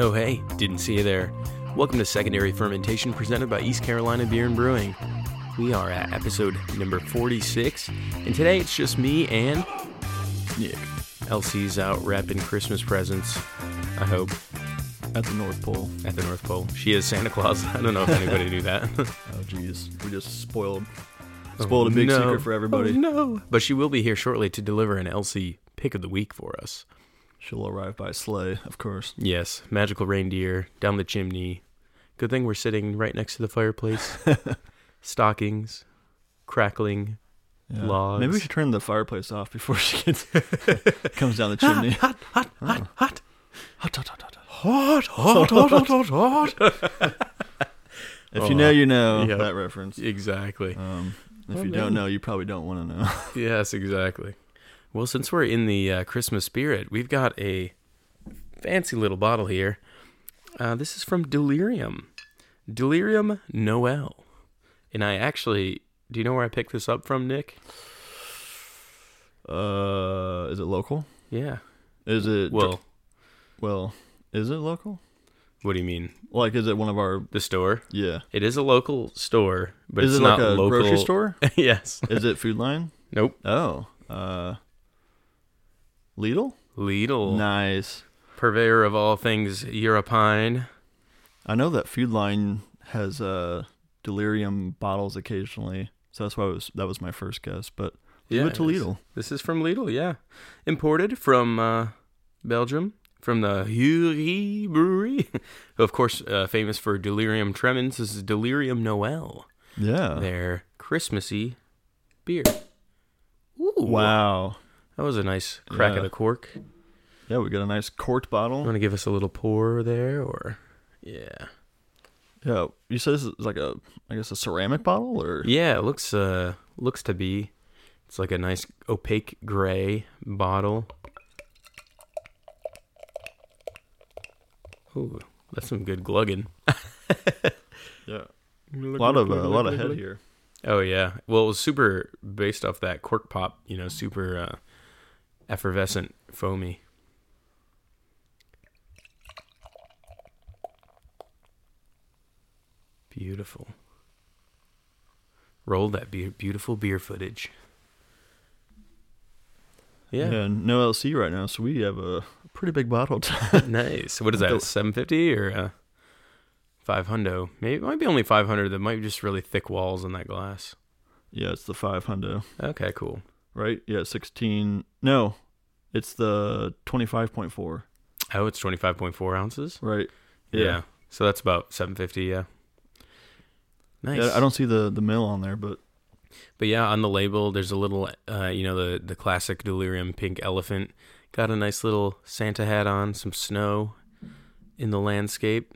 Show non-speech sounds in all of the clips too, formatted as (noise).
Oh, hey, didn't see you there. Welcome to Secondary Fermentation presented by East Carolina Beer and Brewing. We are at episode number 46, and today it's just me and Nick Elsie's out wrapping Christmas presents, I hope, at the North Pole. at the North Pole. She is Santa Claus. (laughs) I don't know if anybody knew that. (laughs) Oh, jeez. We just spoiled oh, spoiled a big No. secret for everybody. Oh, no. But she will be here shortly to deliver an Elsie pick of the week for us. She'll arrive by sleigh, of course. Yes, magical reindeer down the chimney. Good thing we're sitting right next to the fireplace. (laughs) Stockings, crackling. Yeah. Logs. Maybe we should turn the fireplace off before (laughs) she gets comes down the chimney. Hot, hot, hot, hot. Hot, hot, hot, hot. Hot, (laughs) hot, hot, hot, hot, hot. If you know, you know Yep. that reference. Exactly. Um, if Oh, you man. don't know, you probably don't want to know. Yes, exactly. Well, since we're in the uh, Christmas spirit, we've got a fancy little bottle here. Uh, this is from Delirium. Delirium Noel. And I actually, do you know where I picked this up from, Nick? Uh, is it local? Yeah. Is it Well, well? Is it local? what do you mean? Like, is it one of our? The store? Yeah. It is a local store, but is it's it not like a local. grocery store? (laughs) yes. is it Food Lion? Nope. Oh, uh, Lidl. Lidl, Nice. purveyor of all things Europine. I know that Food Lion has uh delirium bottles occasionally, so that's why it was that was my first guess. But we went to. Lidl. This is from Lidl, yeah. Imported from uh, Belgium, from the Hury Brewery. (laughs) of course, uh, famous for Delirium Tremens. This is Delirium Noel, Yeah. their Christmassy beer. Ooh, Wow. That was a nice crack Yeah. of the cork. Yeah, we got a nice quart You bottle. want to give us a little pour there, or yeah, Yeah, you said this is like a, I guess a ceramic bottle or yeah. It looks uh looks to be. It's like a nice opaque gray bottle. Ooh, that's some good glugging. (laughs) yeah, a lot of uh, a lot of head here. Oh yeah. Well, it was super based off that cork pop. You know, super uh, effervescent, foamy. Beautiful. Roll that beer, beautiful beer footage. Yeah. Yeah. no Elsie right now, so we have a pretty big bottle. (laughs) (laughs) Nice. What is that? Seven fifty or uh, five hundo? Maybe it might be only five hundred. That might be just really thick walls in that glass. yeah, it's the five hundo, Okay, cool. Right? Yeah, sixteen. No, it's the twenty five point four. Oh, it's twenty five point four ounces. Right. Yeah. So that's about 750, yeah. Nice. Yeah, I don't see the the mill on there, but But yeah, on the label there's a little uh you know the the classic delirium pink elephant got a nice little Santa hat on, some snow in the landscape.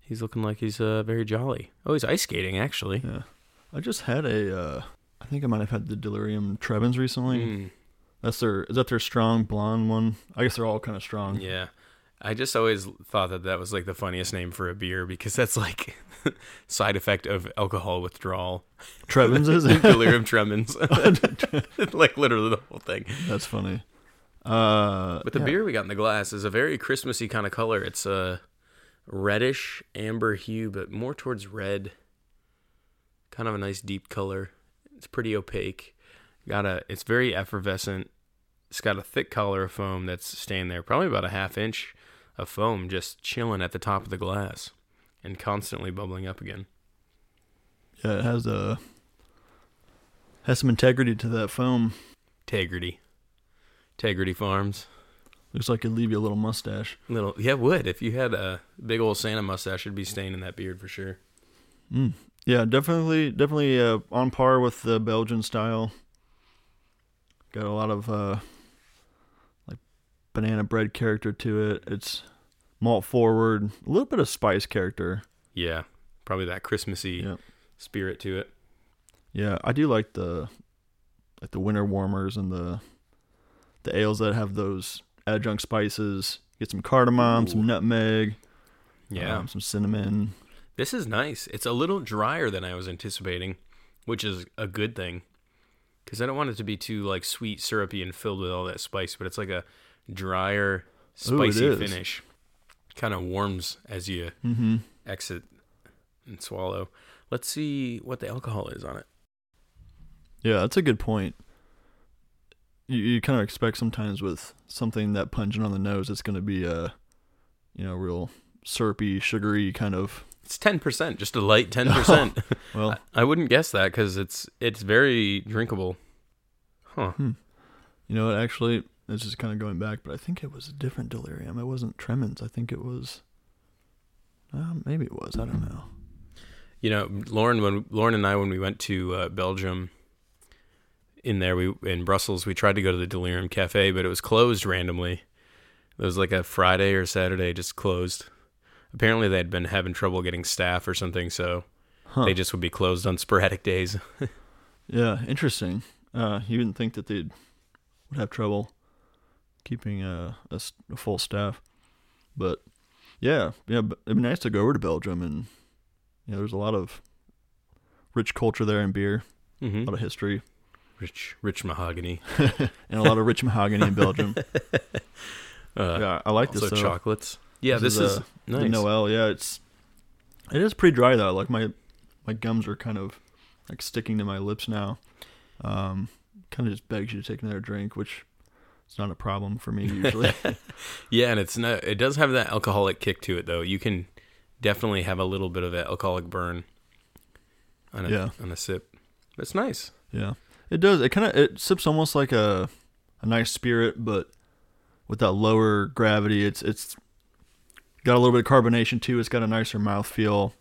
He's looking like he's uh very jolly. Oh, he's ice skating actually. yeah, I just had a. Uh, I think I might have had the Delirium Trebens recently. Mm, That's their is that their strong blonde one? I guess they're all kind of strong. yeah. I just always thought that that was like the funniest name for a beer because that's like (laughs) side effect of alcohol withdrawal. Trebens is (laughs) it? delirium tremens. (laughs) like literally the whole thing. that's funny. Uh, But the yeah. beer we got in the glass is a very Christmassy kind of color. It's a reddish amber hue, but more towards red. Kind of a nice deep color. It's pretty opaque. Got a. It's very effervescent. It's got a thick collar of foam that's staying there, probably about a half inch of foam just chilling at the top of the glass and constantly bubbling up again. yeah, it has a has some integrity to that foam. Integrity. Integrity Farms. Looks like it'd leave you a little mustache. Little, yeah, it would if you had a big old Santa mustache, it'd be staying in that beard for sure. Mm. Yeah, definitely, definitely uh, on par with the Belgian style. Got a lot of uh, like banana bread character to it. It's malt forward, a little bit of spice character. Yeah, probably that Christmassy Yeah. spirit to it. Yeah, I do like the like the winter warmers and the the ales that have those adjunct spices. Get some cardamom, Ooh. some nutmeg, Yeah, um, some cinnamon. This is nice. It's a little drier than I was anticipating, which is a good thing. because I don't want it to be too like sweet, syrupy, and filled with all that spice. But it's like a drier, Ooh, spicy is. finish. kind of warms as you Mm-hmm. exit and swallow. Let's see what the alcohol is on it. Yeah, that's a good point. You, you kind of expect sometimes with something that pungent on the nose, it's going to be a, you know, real syrupy, sugary kind of. It's ten percent, just a light ten percent. (laughs) Well, (laughs) I wouldn't guess that because it's it's very drinkable. Huh? you know what? Actually, this is kind of going back, but I think it was a different delirium. It wasn't tremens. I think it was. Uh, maybe it was. I don't know. You know, Lauren when Lauren and I when we went to uh, Belgium. In there, we in Brussels, we tried to go to the Delirium Cafe, but it was closed randomly. It was like a Friday or Saturday, just closed. Apparently, they had been having trouble getting staff or something, so Huh. they just would be closed on sporadic days. (laughs) Yeah, interesting. Uh, you wouldn't think that they'd would have trouble keeping a, a s- a full staff, but yeah, yeah. But it'd be nice to go over to Belgium, and you know, there's a lot of rich culture there in beer, a hmm lot of history, Rich, rich mahogany. (laughs) and a lot of rich mahogany in Belgium. (laughs) Uh, yeah, I like also this. though. chocolates. Yeah, This this, is, is, uh, nice. The Noel, yeah, it's it is pretty dry though. Like my my gums are kind of like sticking to my lips now. Um, kind of just begs you to take another drink, which is not a problem for me usually. (laughs) Yeah, and it's not. It does have that alcoholic kick to it, though. You can definitely have a little bit of that alcoholic burn on a Yeah. on a sip. It's nice. yeah, it does. It kind of it sips almost like a a nice spirit, but with that lower gravity. It's it's got a little bit of carbonation too. It's got a nicer mouthfeel.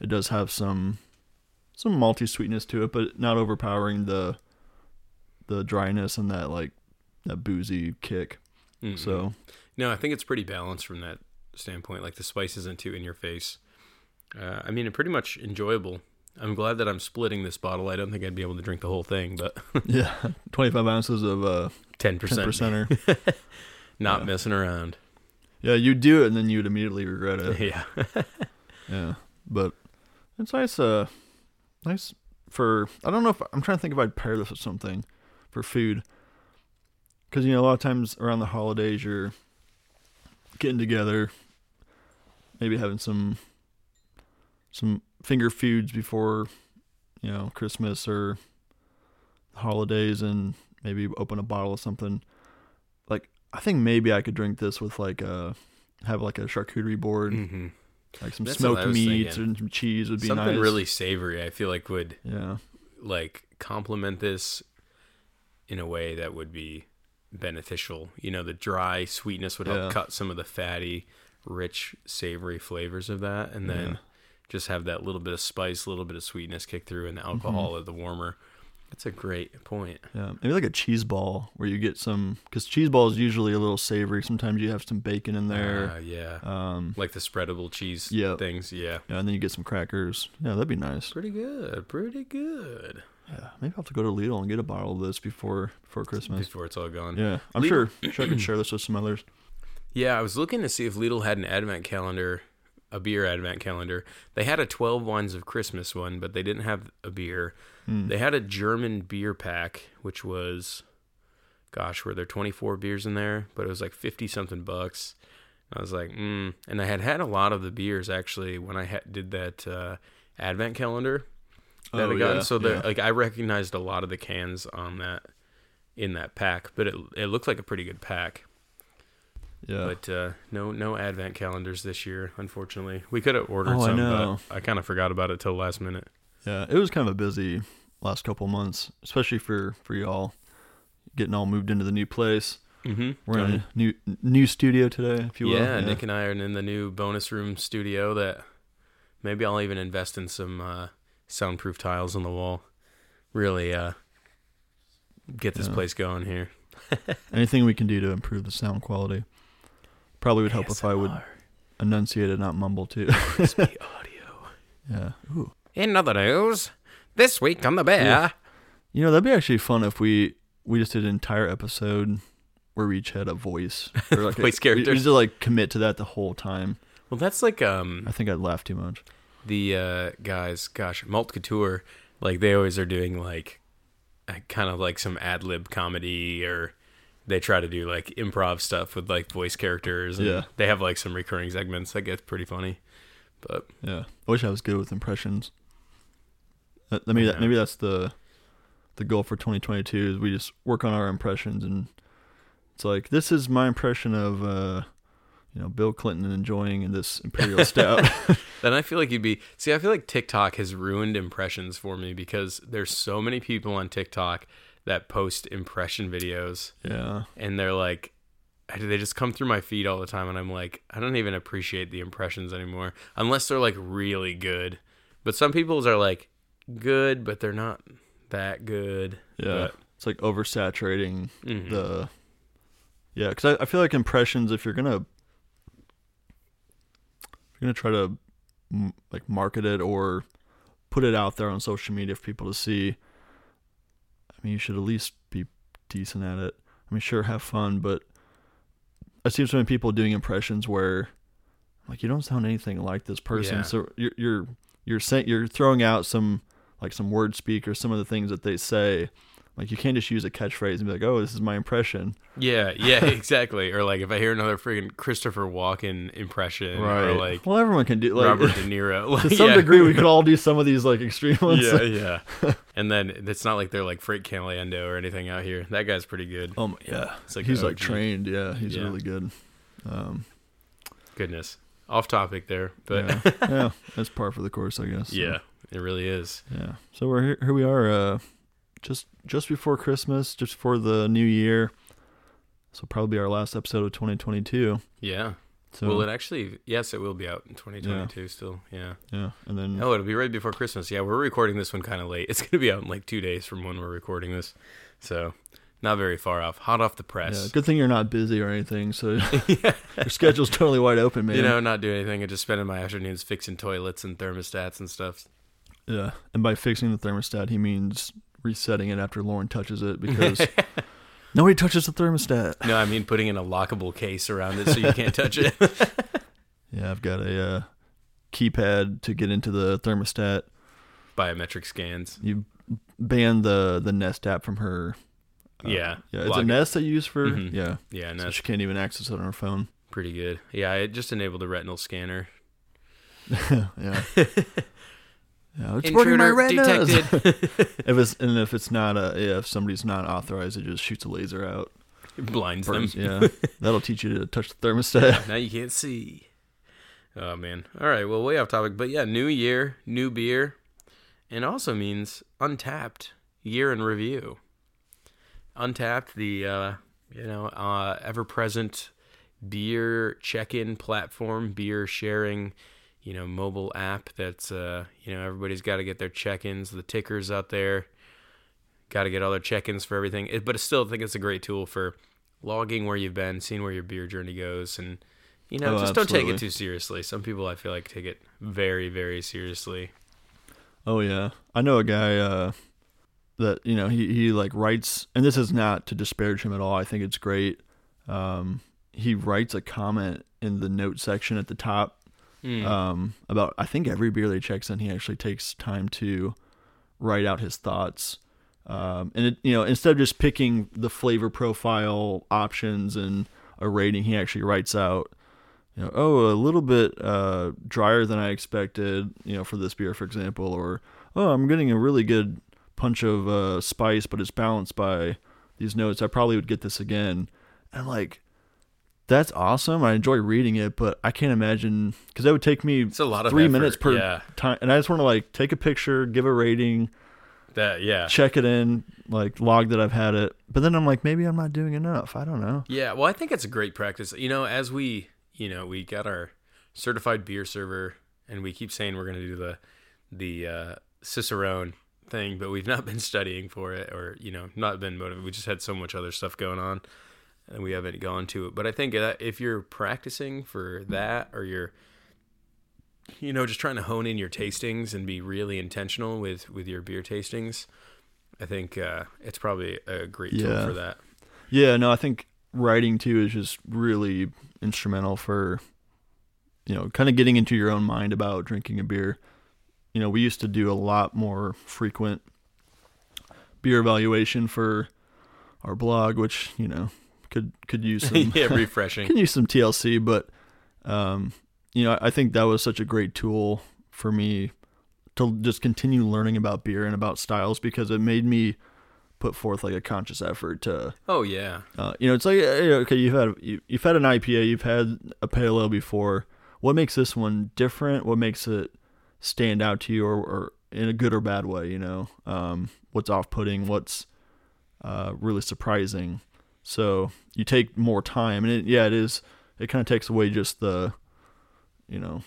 It does have some some malty sweetness to it, but not overpowering the the dryness and that like that boozy kick. Mm-mm. So no, I think it's pretty balanced from that standpoint. Like the spice isn't too in your face. Uh, I mean, it pretty much enjoyable. I'm glad that I'm splitting this bottle. I don't think I'd be able to drink the whole thing, but (laughs) yeah, twenty five ounces of uh ten ten percent, percenter. (laughs) not Yeah. messing around. Yeah, you'd do it and then you'd immediately regret it. yeah, (laughs) Yeah, but it's nice. Uh, nice for. I don't know if I'm trying to think if I'd pair this with something for food. Because you know a lot of times around the holidays you're getting together, maybe having some some finger foods before you know Christmas or the holidays, and maybe open a bottle of something. I think maybe I could drink this with like a have like a charcuterie board. hmm Like some That's smoked meats and some cheese would be something nice. really savory. I feel like would yeah, like complement this in a way that would be beneficial. You know, the dry sweetness would help Yeah. cut some of the fatty, rich, savory flavors of that, and then Yeah. just have that little bit of spice, a little bit of sweetness kick through, and the Mm-hmm. alcohol of the warmer. That's a great point. yeah. Maybe like a cheese ball where you get some because cheese ball is usually a little savory. Sometimes you have some bacon in Uh, there. yeah, Um, like the spreadable cheese Yep. things. Yeah, yeah, and then you get some crackers. Yeah, that'd be nice. pretty good. Pretty good. Yeah, maybe I'll have to go to Lidl and get a bottle of this before before Christmas. Before it's all gone. Yeah, I'm Lidl- sure sure I could share this with some others. Yeah, I was looking to see if Lidl had an advent calendar, a beer advent calendar. They had a 12 wines of Christmas one, but they didn't have a beer. Hmm. They had a German beer pack, which was, gosh, were there 24 beers in there? But it was like 50 something bucks. I was like, mm. And I had had a lot of the beers actually when I had, did that uh, advent calendar that Oh, I got. yeah, so the yeah. like I recognized a lot of the cans on that in that pack, but it it looked like a pretty good pack. Yeah, But uh, no, no advent calendars this year, unfortunately. We could have ordered Oh, I some, know. but I kind of forgot about it till last minute. Yeah. It was kind of a busy last couple months, especially for for y'all getting all moved into the new place. Mm-hmm. We're in a new new studio today, if you will. yeah, Nick and I are in the new bonus room studio. That maybe I'll even invest in some uh, soundproof tiles on the wall. Really, uh, get this Yeah. place going here. (laughs) Anything we can do to improve the sound quality probably would help if I would enunciate and not mumble too. (laughs) (laughs) audio. yeah. Ooh. In other news, this week on the bear. You know, that'd be actually fun if we we just did an entire episode where we each had a voice (laughs) or like Voice a, characters. We, we just like commit to that the whole time. Well, that's like um I think I'd laugh too much. the uh, guys, gosh, Malt Couture, like they always are doing like kind of like some ad lib comedy or they try to do like improv stuff with like voice characters. And Yeah. they have like some recurring segments that gets pretty funny. But Yeah, I wish I was good with impressions. That, maybe that maybe that's the the goal for 2022 is we just work on our impressions and it's like this is my impression of uh you know Bill Clinton enjoying this imperial (laughs) stout. then I feel like you'd be see. I feel like TikTok has ruined impressions for me because there's so many people on TikTok that post impression videos. yeah, and they're like they just come through my feed all the time and i'm like i don't even appreciate the impressions anymore unless they're like really good but some people's are like good but they're not that good yeah. It's like oversaturating But, mhm. the yeah because I, I feel like impressions if you're gonna if you're gonna try to m- like market it or put it out there on social media for people to see i mean you should at least be decent at it i mean sure have fun but i see so many people doing impressions where like you don't sound anything like this person Yeah. so you're you're you're saying you're throwing out some like some word speak or some of the things that they say like you can't just use a catchphrase and be like, "Oh, this is my impression." yeah yeah (laughs) exactly or like if i hear another freaking christopher walken impression or like well, everyone can do like robert de (laughs) niro like, to some yeah. degree. We could all do (laughs) some of these like extreme ones. yeah yeah and then it's not like they're like Frank Caliendo or anything out here that guy's pretty good Oh my, yeah. It's like he's like trained. Yeah, he's Yeah. really good. Um, goodness off topic there but yeah, yeah, that's par for the course, I guess. So, yeah it really is yeah. So we're here. Here we are. Uh, just just before Christmas, just before the new year. So probably our last episode of 2022. yeah So Will it actually? Yes, it will be out in 2022 still. Yeah. yeah, and then Oh, it'll be right before Christmas. Yeah, we're recording this one kind of late. (laughs) It's going to be out in like two days from when we're recording this. So, not very far off. Hot off the yeah, press. good thing you're not busy or anything. So (laughs) (laughs) Yeah. your schedule's totally wide open, man. You know, not doing anything and just spending my afternoons fixing toilets and thermostats and stuff. Yeah, and by fixing the thermostat, he means resetting it after Lauren touches it because (laughs) nobody touches the thermostat. no, I mean putting in a lockable case around it so you can't touch it. (laughs) Yeah, I've got a uh, keypad to get into the thermostat. Biometric scans. You ban the the Nest app from her. uh, Yeah, yeah, it's a it. Nest that you use for. Mhm. Yeah, Yeah, so she can't even access it on her phone. pretty good. Yeah, it just enabled the retinal scanner. (laughs) yeah. Yeah, it's working my Intruder retinas. detected. (laughs) if it's and if it's not a yeah, if somebody's not authorized, it just shoots a laser out. Blinds them. Yeah, that'll teach you to touch the thermostat. now you can't see. Oh man. All right. Well, way off topic, but yeah, new year, new beer, and also means Untappd year in review. Untappd, the uh, you know uh, ever present beer check-in platform, beer sharing, you know mobile app. That's uh, you know everybody's got to get their check-ins, the tickers out there. Got to get all their check-ins for everything. It, but I still think it's a great tool for logging where you've been, seeing where your beer journey goes, and you know, Oh, just don't take it too seriously. Some people I feel like take it very, very seriously. Oh yeah, I know a guy uh, that you know he he like writes, and this is not to disparage him at all. I think it's great. Um, he writes a comment in the note section at the top Mm. um, about I think every beer that he checks in, he actually takes time to write out his thoughts. Um, and it, you know, instead of just picking the flavor profile options and a rating, he actually writes out, you know, oh, a little bit uh, drier than I expected, you know, for this beer, for example, or oh, I'm getting a really good punch of uh, spice, but it's balanced by these notes. I probably would get this again. And like, that's awesome. I enjoy reading it, but I can't imagine because that would take me it's a lot of three effort. minutes per Yeah, time, and I just want to like take a picture, give a rating, that yeah, check it in, like log that I've had it. But then I'm like, maybe I'm not doing enough. I don't know. yeah. Well, I think it's a great practice. You know, as we, you know, we got our certified beer server, and we keep saying we're going to do the the uh, Cicerone thing, but we've not been studying for it, or you know, not been motivated. We just had so much other stuff going on, and we haven't gone to it. But I think that if you're practicing for that, or you're you know just trying to hone in your tastings and be really intentional with with your beer tastings i think uh it's probably a great tool Yeah. for that Yeah, no, I think writing too is just really instrumental for, you know, kind of getting into your own mind about drinking a beer. You know, we used to do a lot more frequent beer evaluation for our blog, which, you know, could could use (laughs) some yeah, (laughs) refreshing. can use some TLC, but um, you know, I think that was such a great tool for me to just continue learning about beer and about styles because it made me put forth like a conscious effort to Oh yeah, uh, you know it's like eh, okay you've had you, you've had an IPA you've had a pale ale before. What makes this one different? What makes it stand out to you or, or in a good or bad way you know? Um, what's off-putting? What's uh, really surprising so you take more time and it, yeah it is it kind of takes away just the you know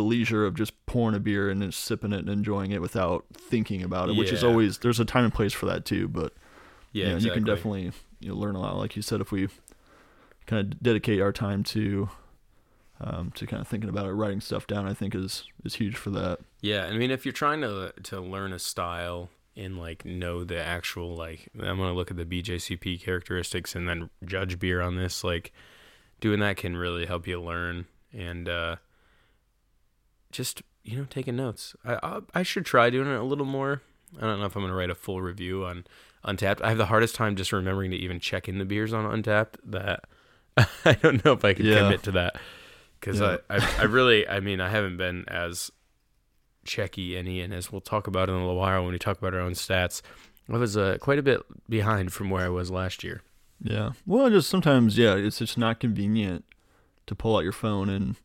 the leisure of just pouring a beer and just sipping it and enjoying it without thinking about it, which is always there's a time and place for that too. But yeah, you, know, you can definitely you know, learn a lot. Like you said, if we kind of dedicate our time to um, to kind of thinking about it, writing stuff down, I think is is huge for that. Yeah, I mean, if you're trying to to learn a style and like know the actual like, I'm gonna look at the BJCP characteristics and then judge beer on this. Like, doing that can really help you learn and uh, just you know taking notes. I, I I should try doing it a little more. I don't know if I'm gonna write a full review on Untappd. I have the hardest time just remembering to even check in the beers on Untappd. That (laughs) I don't know if I could Yeah. commit to that because Yeah. I, I I really I mean I haven't been as checky any and as we'll talk about in a little while when we talk about our own stats. I was uh, quite a bit behind from where I was last year. Yeah. Well, just sometimes, yeah, it's just not convenient to pull out your phone and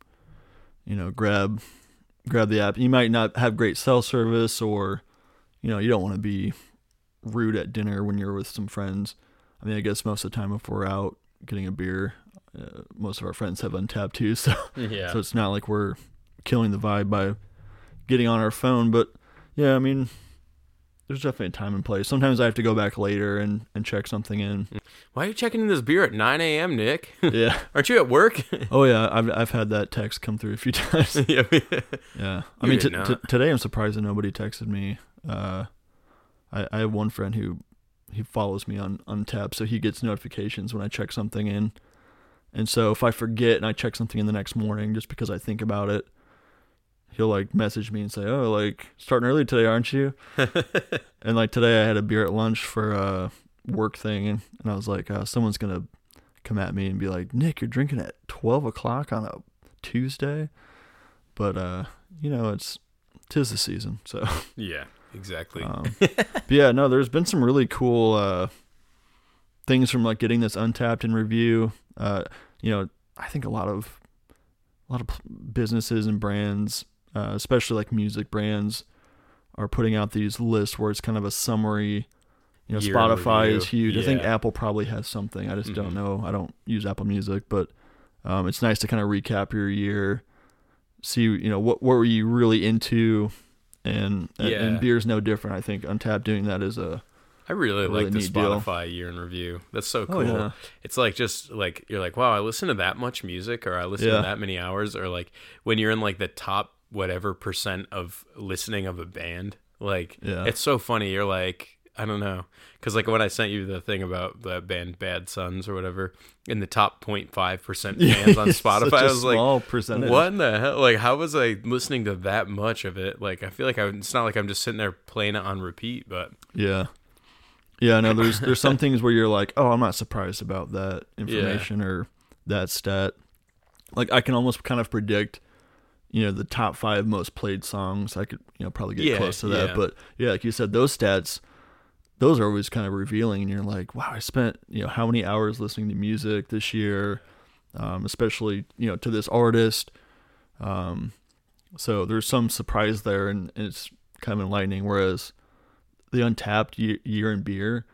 you know grab grab the app. You might not have great cell service, or you know you don't want to be rude at dinner when you're with some friends. I mean, I guess most of the time if we're out getting a beer, uh, most of our friends have Untappd too, (laughs) so Yeah. so it's not like we're killing the vibe by getting on our phone. But yeah, I mean. There's definitely a time and place. Sometimes I have to go back later and, and check something in. Why are you checking in this beer at 9 a.m., Nick? (laughs) Yeah. Aren't you at work? (laughs) Oh yeah, I've I've had that text come through a few (laughs) times. yeah. Yeah, I You mean t- t- today I'm surprised that nobody texted me. Uh, I I have one friend who he follows me on Untap, so he gets notifications when I check something in. And so if I forget and I check something in the next morning, just because I think about it, he'll like message me and say, "Oh, like starting early today, aren't you?" (laughs) and like today I had a beer at lunch for a work thing, and, and I was like, uh, "Someone's gonna come at me and be like, Nick, you're drinking at twelve o'clock on a Tuesday." But uh, you know, it's tis the season, so. yeah, exactly. Um, (laughs) but yeah, no, there's been some really cool uh, things from like getting this Untappd in review. Uh, you know, I think a lot of a lot of businesses and brands, uh, especially like music brands, are putting out these lists where it's kind of a summary. You know, Year Spotify is review. huge. I think Apple probably has something. I just don't Mhm. know. I don't use Apple Music, but um, it's nice to kind of recap your year, see you know what what were you really into, and Yeah. and beer's no different. I think Untap doing that is a I really, really like the neat deal. Spotify year in review. That's so cool. oh yeah It's like just like you're like, wow, I listen to that much music, or I listen Yeah. to that many hours, or like when you're in like the top whatever percent of listening of a band. Like, Yeah. it's so funny. You're like, I don't know, because like when I sent you the thing about the band Bad Suns or whatever, in the top 0.5 percent fans on (laughs) Spotify, I was like, percentage. what in the hell? Like, how was I listening to that much of it? Like, I feel like I, it's not like I'm just sitting there playing it on repeat, but Yeah. Yeah, no, there's there's some things where you're like, oh, I'm not surprised about that (laughs) information or that stat. Like I can almost kind of predict, you know, the top five most played songs. I could, you know, probably get Yeah, close to that. yeah. But yeah, like you said, those stats, those are always kind of revealing, and you're like, wow, I spent you know how many hours listening to music this year, um, especially you know to this artist. Um, so there's some surprise there, and, and it's kind of enlightening. Whereas the Untappd year, year in beer,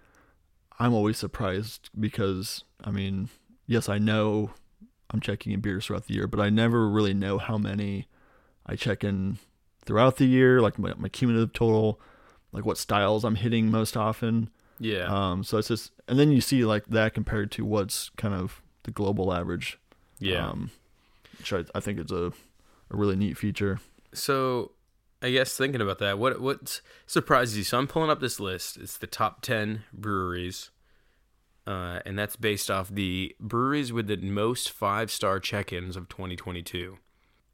I'm always surprised because I mean, yes, I know I'm checking in beers throughout the year, but I never really know how many I check in throughout the year, like my, my cumulative total, like what styles I'm hitting most often. yeah. Um, so it's just, and then you see like that compared to what's kind of the global average. yeah. Um, which I, I think is a, a really neat feature. So, I guess thinking about that, what what surprises you? So I'm pulling up this list. It's the top ten breweries, uh, and that's based off the breweries with the most five star check-ins of 2022.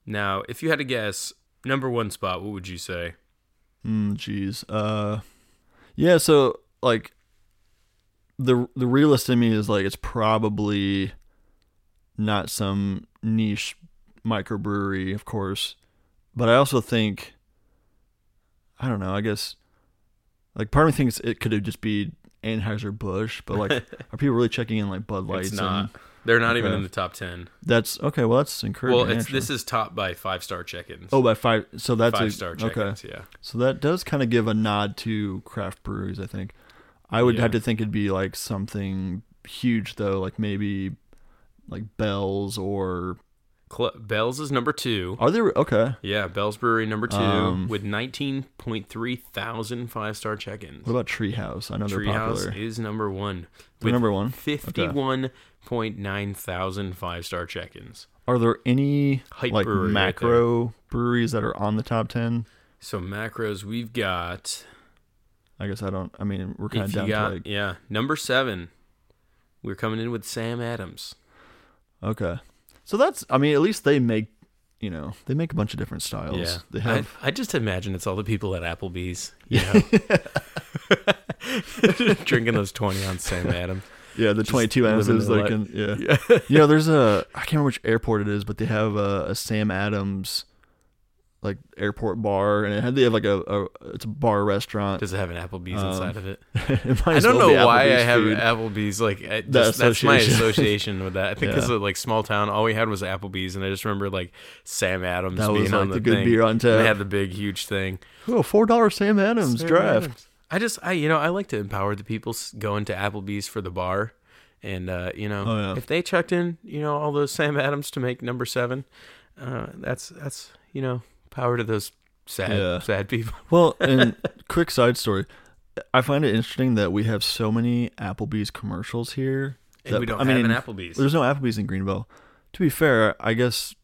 Now, if you had to guess, number one spot, what would you say? Mm, jeez. Uh, yeah. So like, the the realist in me is like it's probably not some niche microbrewery, of course, but I also think I don't know. I guess like part of me thinks it could have just be Anheuser Busch, but like, (laughs) are people really checking in like Bud Lights? It's not. And They're not even Okay. in the top ten. that's okay. Well, that's encouraging. Well, it's actually. this is top by five star check-ins. oh by five. So that's five a, star okay. check-ins. Yeah. So that does kind of give a nod to craft breweries. I think I would Yeah. have to think it'd be like something huge though, like maybe like Bell's or Cl- Bell's is number two. are there okay? Yeah, Bell's Brewery number two Um, with 19.3 thousand five star check-ins. What about Treehouse? I know they're Treehouse popular. is number one. They're number one. 51.9 thousand five star check-ins. Are there any Hype like brewery right macro breweries that are on the top ten? So macros, we've got. I guess I don't. I mean, we're kind of down got to like yeah, number seven, we're coming in with Sam Adams. okay. So that's. I mean, at least they make. You know, they make a bunch of different styles. Yeah, They I, have. I just imagine it's all the people at Applebee's, you (laughs) know, (laughs) drinking those twenty ounce Sam Adams. Yeah, the twenty-two ounces. their Like, life. yeah. Yeah, (laughs) you know, there's a I can't remember which airport it is, but they have a, a Sam Adams like airport bar, and it had they have like a, a it's a bar restaurant. does it have an Applebee's Um, inside of it? (laughs) It might I don't well know be why I have food. Applebee's. Like, I That just, that's my association. association with that. I think because Yeah. of like small town, all we had was Applebee's, and I just remember like Sam Adams That being was on the, the good thing. beer on And They had the big, huge thing. Oh, four dollar Sam Adams Sam draft. Adams. I just, I you know, I like to empower the people going to Applebee's for the bar, and uh, you know, Oh, yeah. if they chucked in, you know, all those (laughs) Sam Adams to make number seven, uh, that's that's you know, power to those sad, Yeah. sad people. (laughs) Well, and quick side story. I find it interesting that we have so many Applebee's commercials here. And that- we don't I have mean, an Applebee's. There's no Applebee's in Greenville. To be fair, I guess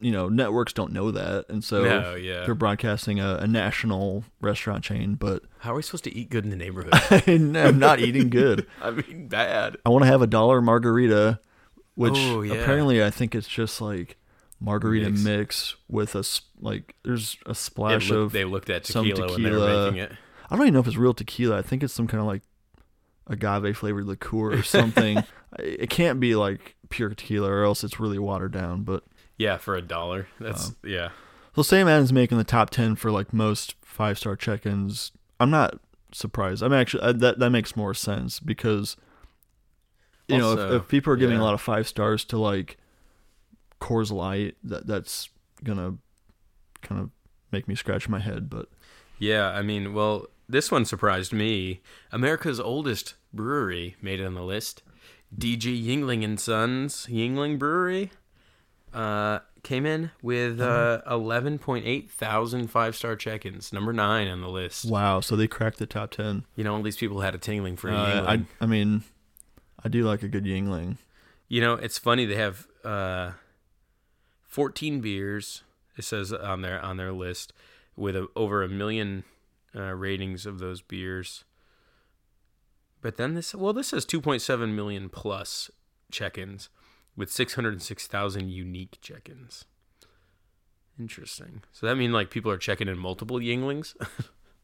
you know networks don't know that, and so no, yeah. they're broadcasting a, a national restaurant chain. But How are we supposed to eat good in the neighborhood? (laughs) I'm not eating good. (laughs) I mean, bad. I want to have a dollar margarita, which Oh, yeah. apparently I think it's just like margarita Mix. mix, with a like there's a splash looked- of they looked at some tequila, they were making it. I don't even know if it's real tequila. I think it's some kind of like agave flavored liqueur or something. (laughs) it can't be like pure tequila or else it's really watered down. But Yeah, for a dollar. That's Oh. yeah. so Sam Adams making the top ten for like most five star check-ins. I'm not surprised. I'm actually uh, that that makes more sense because you know if, if people are giving yeah. a lot of five stars to like Coors Light, that that's gonna kind of make me scratch my head. But Yeah, I mean, well, this one surprised me. America's oldest brewery made it on the list. DG Yuengling and Sons Yuengling Brewery uh, came in with uh, 11.8 thousand five star check-ins, number nine on the list. wow, so they cracked the top ten. You know, all these people had a tingling for a Uh, Yuengling. I I mean, I do like a good Yuengling. You know, it's funny they have uh, 14 beers. It says on their on their list with a, over a million uh, ratings of those beers. But then this, well, this says 2.7 million plus check-ins with 606,000 unique check-ins. Interesting. So that mean like people are checking in multiple Yuenglings? (laughs)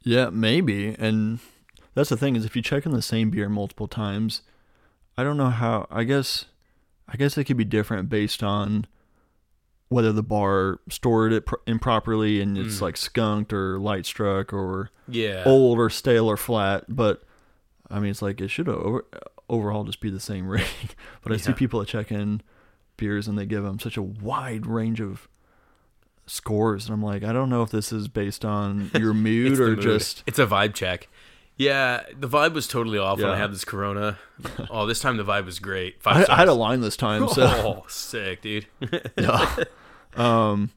Yeah, maybe. And that's the thing is if you check in the same beer multiple times, I don't know how. I guess, I guess it could be different based on whether the bar stored it pr- improperly and it's Mm. like skunked or light struck or yeah. old or stale or flat. But I mean, it's like it should have over, overall just be the same (laughs) rating. but I see people that check in beers and they give them such a wide range of scores, and I'm like, I don't know if this is based on (laughs) your mood or mood. just it's a vibe check. Yeah, the vibe was totally off when I had this Corona. (laughs) oh, this time the vibe was great. Five I, I had a line this time, so Oh, sick, dude. yeah. Um,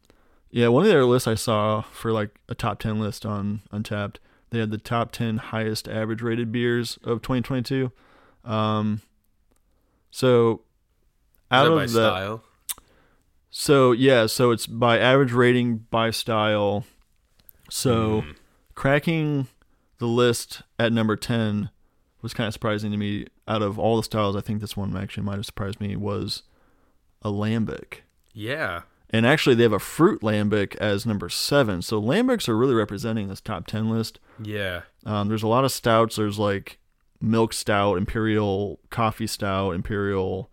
yeah, one of their lists I saw for like a top ten list on Untappd. They had the top ten highest average rated beers of 2022. Um, so out of by the style. so yeah, so it's by average rating by style. So Mm. cracking the list at number 10 was kind of surprising to me. Out of all the styles, I think this one actually might have surprised me was a lambic. yeah, And actually, they have a fruit lambic as number seven. So lambics are really representing this top 10 list. yeah, Um, there's a lot of stouts. There's like milk stout, imperial coffee stout, imperial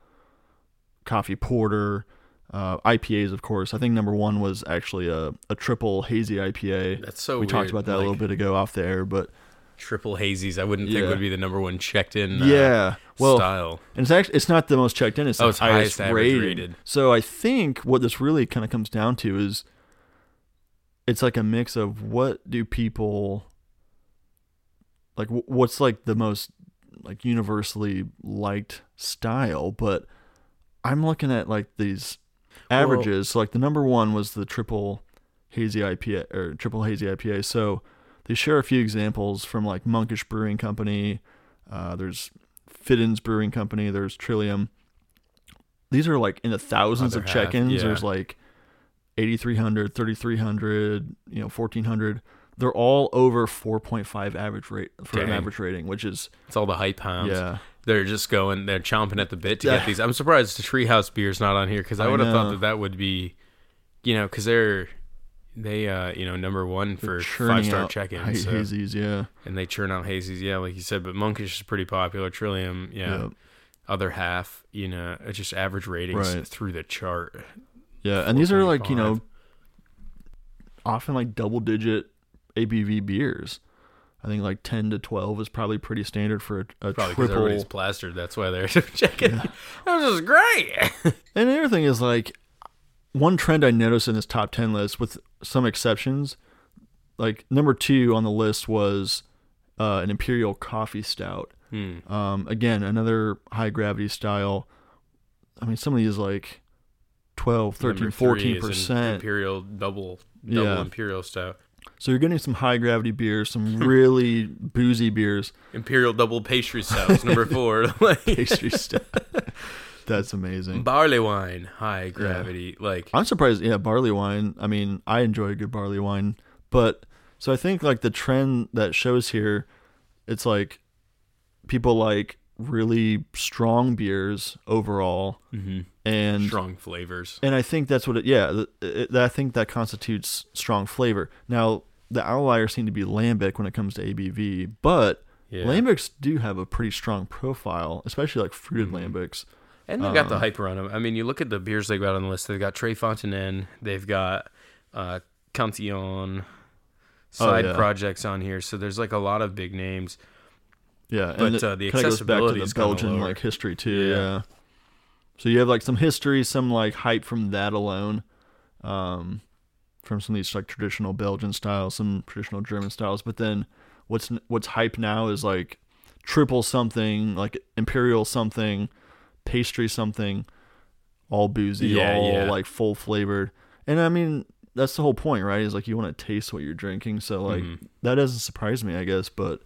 coffee porter, uh, IPAs, of course. I think number one was actually a, a triple hazy IPA. That's so we talked about that a little bit ago off the air, but Triple hazies, I wouldn't think would be the number one checked in uh, yeah, well, style. and it's actually it's not the most checked in. It's Oh, the it's highest, highest rated. rated. So I think what this really kind of comes down to is it's like a mix of what do people like what's like the most like universally liked style but i'm looking at like these averages. So like the number one was the triple hazy ipa or triple hazy ipa so they share a few examples from like monkish brewing company. Uh, there's Fidens brewing company. There's trillium. These are like in the thousands of check-ins. yeah. there's like 8300 3300 you know 1400 they're all over 4.5 average rate for an average rating which is It's all the hype hounds. yeah They're just going, they're chomping at the bit to get these. I'm surprised the Treehouse beer's not on here because I I would have thought that that would be, you know, because they're, they, uh, you know, number one for five star out check ha- ins. So, hazies yeah and they churn out hazies, yeah, like you said. But Monkish is pretty popular. Trillium, yeah. Yep. Other half, you know, it's just average ratings Right. through the chart. yeah and these are like you know often like double digit abv beers i think like 10 to 12 is probably pretty standard for a, a Probably because triple everybody's plastered. That's why they're (laughs) checking. That was just great. (laughs) And the other thing is like one trend I noticed in this top ten list, with some exceptions, like number two on the list was uh, an imperial coffee stout. Hmm. Um, again, another high gravity style. I mean, some of these like 12, 13, 14 percent. Imperial double, double Yeah. Imperial stout. So you're getting some high gravity beers, some (laughs) really boozy beers. Imperial double pastry stouts, number (laughs) four. (laughs) Pastry stout. That's amazing. barley wine, high gravity. Like I'm surprised. Yeah, barley wine. I mean, I enjoy a good barley wine, but so I think like the trend that shows here, it's like people like really strong beers overall, and strong flavors. and I think that's what it. Yeah, th- it, I think that constitutes strong flavor. Now the outliers seem to be lambic when it comes to ABV, but Yeah. lambics do have a pretty strong profile, especially like fruited Mm-hmm. lambics. And they've got Uh. the hype around them. I mean, you look at the beers they got on the list. They've got Trey Fontaine. They've got uh, Cantillon. Side Oh, yeah. projects on here, so there's like a lot of big names. Yeah, But, and it uh, the kinda goes back to the is Belgian like history too. Yeah. Yeah. So you have like some history, some like hype from that alone, um, from some of these like traditional Belgian styles, some traditional German styles. But then what's what's hype now is like triple something, like imperial something, pastry something, all boozy, Yeah, all yeah. like full flavored. And I mean that's the whole point, right? Is like you want to taste what you're drinking. So like Mhm. that doesn't surprise me, I guess. But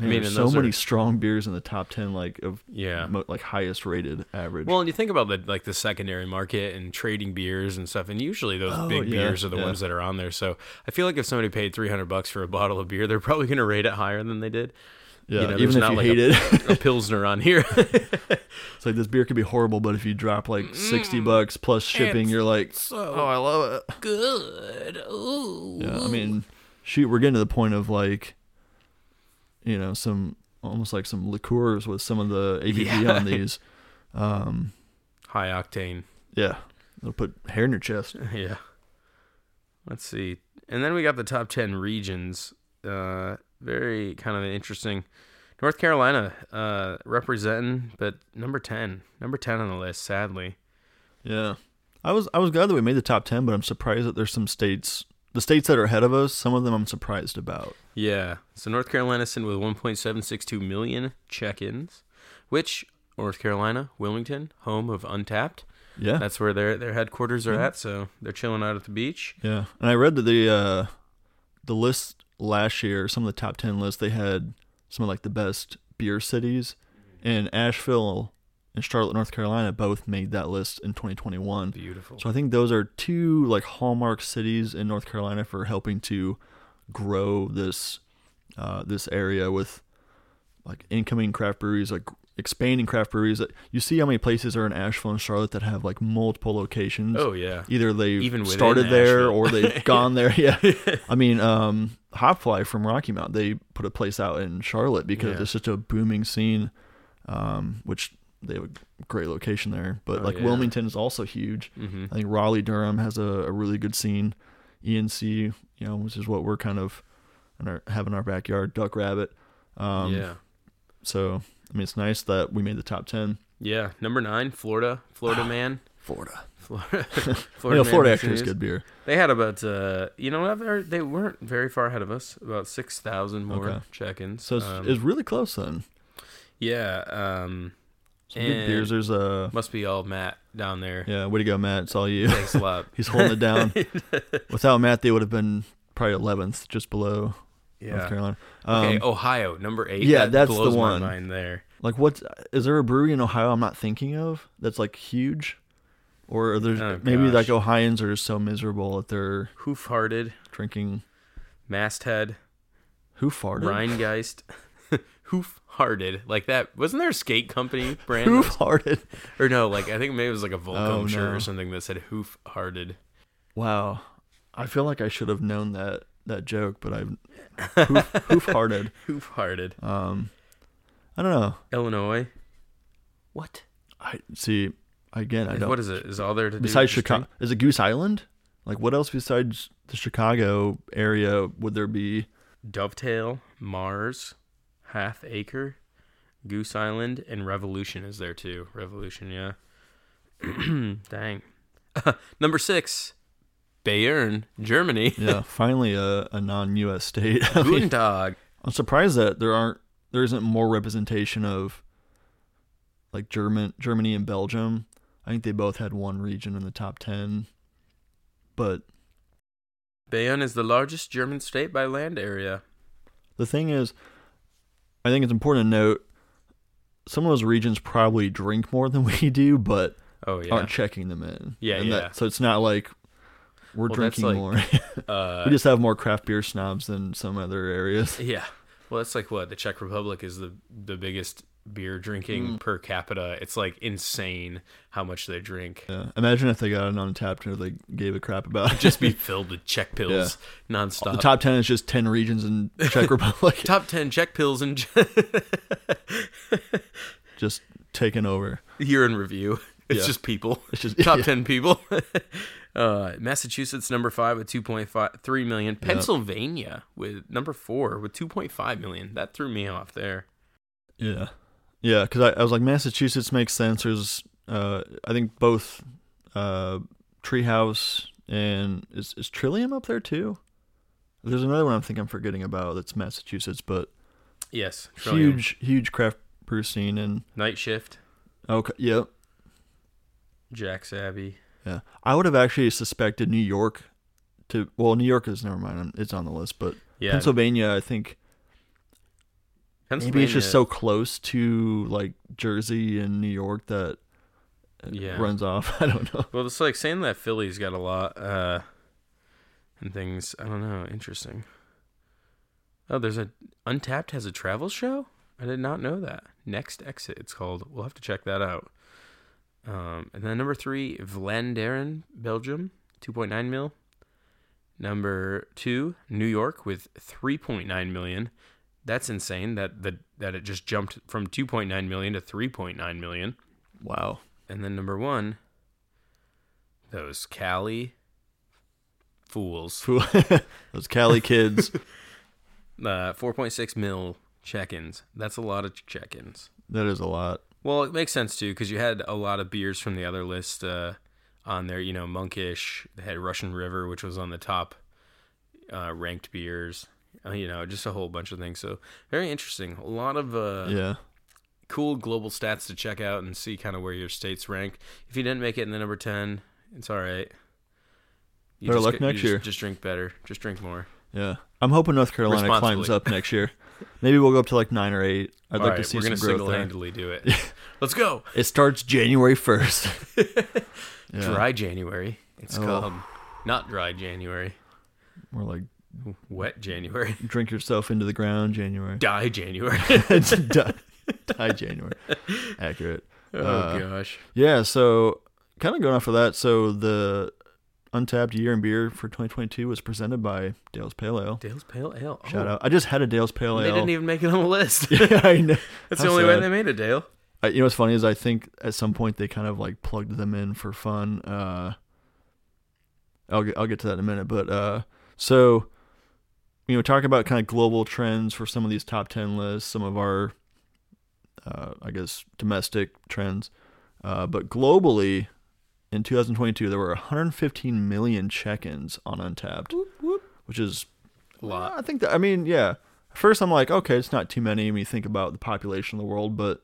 I mean, there's so many are- strong beers in the top ten, like of Yeah. mo- like highest rated average. Well, and you think about the like the secondary market and trading beers and stuff, and usually those Oh, big yeah, beers are the yeah. ones that are on there. So I feel like if somebody paid three hundred bucks for a bottle of beer, they're probably going to rate it higher than they did. yeah, you know, even if not you like hate it, A pilsner on here. (laughs) it's like this beer could be horrible, but if you drop like sixty bucks plus shipping, Mm. It's you're like, so oh, I love it. good. Ooh. Yeah, I mean, shoot, we're getting to the point of like, you know, some almost like some liqueurs with some of the ABV Yeah. on (laughs) these. Um, high octane. yeah, it'll put hair in your chest. (laughs) Yeah. Let's see. And then we got the top 10 regions. Uh, very kind of interesting. North Carolina uh, representing, but number 10. Number 10 on the list, sadly. Yeah. I was I was glad that we made the top ten, but I'm surprised that there's some states the states that are ahead of us, some of them I'm surprised about. Yeah. So North Carolina sent with 1.762 million check ins, which North Carolina, Wilmington, home of Untappd. Yeah. That's where their, their headquarters are at. So they're chilling out at the beach. yeah. And I read that the uh the list last year, some of the top ten lists, they had some of like the best beer cities. And Asheville and Charlotte, North Carolina both made that list in twenty twenty one. Beautiful. So I think those are two like hallmark cities in North Carolina for helping to grow this uh, this area with like incoming craft breweries, like expanding craft breweries. You see how many places are in Asheville and Charlotte that have like multiple locations. Oh yeah. Either they Even started there Asheville. or they've (laughs) gone there. Yeah. (laughs) I mean, um, Hopfly from Rocky Mount, they put a place out in Charlotte because Yeah. it's such a booming scene, um, which they have a great location there. But Oh, like yeah. Wilmington is also huge. hmm I think Raleigh Durham has a, a really good scene. ENC, you know, which is what we're kind of in our, have in our backyard. Duck Rabbit. Um, yeah. So I mean, it's nice that we made the top ten. Yeah. Number nine, Florida. Florida man. Florida. (laughs) Florida. You (laughs) Florida, know, Florida actually is good beer. They had about uh, you know, they weren't very far ahead of us. About six thousand more Okay. check-ins. So it's, Um, it's really close then. yeah. Um, Some good beers. There's a must be all Matt down there. yeah. Way to go, Matt. It's all you. Thanks a lot. (laughs) He's holding it down. (laughs) Without Matt, they would have been probably 11th, just below Yeah, North Yeah. Carolina. Um, Okay, Ohio number eight. yeah, that that's the blows one. My mind there. Like, what is there a brewery in Ohio I'm not thinking of that's like huge, or are there Oh, maybe like. Ohioans are just so miserable that they're Hoof-hearted, drinking masthead, who farted? Rheingeist, (laughs) (laughs) hoof-hearted, like that. Wasn't there a skate company (laughs) brand? Who that or no, like I think maybe it was like a Volcom Oh, shirt no. or something that said hoof-hearted. Wow, I feel like I should have known that that joke, but I've hoof, (laughs) hoof-hearted. Hoof-hearted. Um, I don't know. Illinois. What? I see. Again, I don't. What is it? Is all there to do? besides Chicago, is it Goose Island? Like, what else besides the Chicago area would there be? Dovetail, Marz, Half Acre, Goose Island, and Revolution is there too. Revolution, yeah. (clears throat) Dang. (laughs) Number six, Bayern, Germany. (laughs) Yeah, finally a, a non-U.S. state. (laughs) I mean, Guten Tag. I'm surprised that there aren't there isn't more representation of like German Germany and Belgium. I think they both had one region in the top ten, but Bayern is the largest German state by land area. the thing is, I think it's important to note some of those regions probably drink more than (laughs) we do, but Oh yeah. aren't checking them in. Yeah, And yeah. That, so it's not like we're Well, drinking like- more. (laughs) Uh, we just have more craft beer snobs than some other areas. (laughs) yeah. Well, that's like what the Czech Republic is the the biggest beer drinking Mm. per capita. It's like insane how much they drink. Yeah. Imagine if they got an Untappd or they gave a crap about it. Just be filled with Czech pills nonstop. the top ten is just ten regions in Czech (laughs) Republic, Top 10 Czech pills and (laughs) just taken over. year in review. It's Yeah. just people. It's just Top yeah. 10 people. (laughs) uh, Massachusetts, number five with 2.3 million. Pennsylvania with number four with 2.5 million. That threw me off there. Yeah, yeah. Because I, I was like, Massachusetts makes sense. There's, uh, I think both, uh, Treehouse and is is Trillium up there too. There's another one I think I'm forgetting about that's Massachusetts, but Yes. Trillium. huge, huge craft brew scene and Night Shift, okay, yep, Jack's Abbey. yeah. I would have actually suspected New York to. Well, New York is never mind. It's on the list, but Yeah. Pennsylvania, I think maybe it's just so close to like Jersey and New York that it Yeah. runs off. (laughs) I don't know. Well, it's like saying that Philly's got a lot uh, and things. I don't know. Interesting. Oh, there's a Untappd has a travel show. I did not know that. Next Exit, it's called. We'll have to check that out. Um, and then number three, Vlaanderen, Belgium, 2.9 mil. Number two, New York with 3.9 million. That's insane. That that that it just jumped from 2.9 million to 3.9 million. Wow. And then number one, those Cali fools. (laughs) Those Cali kids. (laughs) Uh, 4.6 mil check-ins. That's a lot of check-ins. that is a lot. Well, it makes sense too because you had a lot of beers from the other list uh, on there. You know, Monkish. They had Russian River, which was on the top uh, ranked beers. Uh, you know, just a whole bunch of things. So very interesting. A lot of uh, yeah. cool global stats to check out and see kind of where your states rank. If you didn't make it in the number ten, it's all right. You Better just luck get- next just- year. Just drink better. Just drink more. Yeah. I'm hoping North Carolina climbs up next year. Maybe we'll go up to like nine or eight. I'd All like to see we're some gonna growth there. single-handedly do it. (laughs) Let's go. It starts January 1st. (laughs) yeah. Dry January. It's Oh. called not dry January. More like Wet January. (laughs) drink yourself into the ground January. Die January. (laughs) Done. Die January. (laughs) Accurate. Oh Uh, gosh. Yeah, so kind of going off of that, so the Untappd Year in Beer for 2022 was presented by Dale's Pale Ale. Dale's Pale Ale. Shout Oh, out. I just had a Dale's Pale Ale. They didn't even make it on the list. yeah, I know. That's How the only way they made it, Dale. I, you know what's funny is I think at some point they kind of like plugged them in for fun. Uh, I'll get I'll get to that in a minute, but uh, so you know, talking about kind of global trends for some of these top ten lists, some of our uh, I guess domestic trends, uh, but globally in 2022 there were 115 million check-ins on Untappd, which is A lot. I think that I mean, yeah. First I'm like, okay, it's not too many when you think about the population of the world, but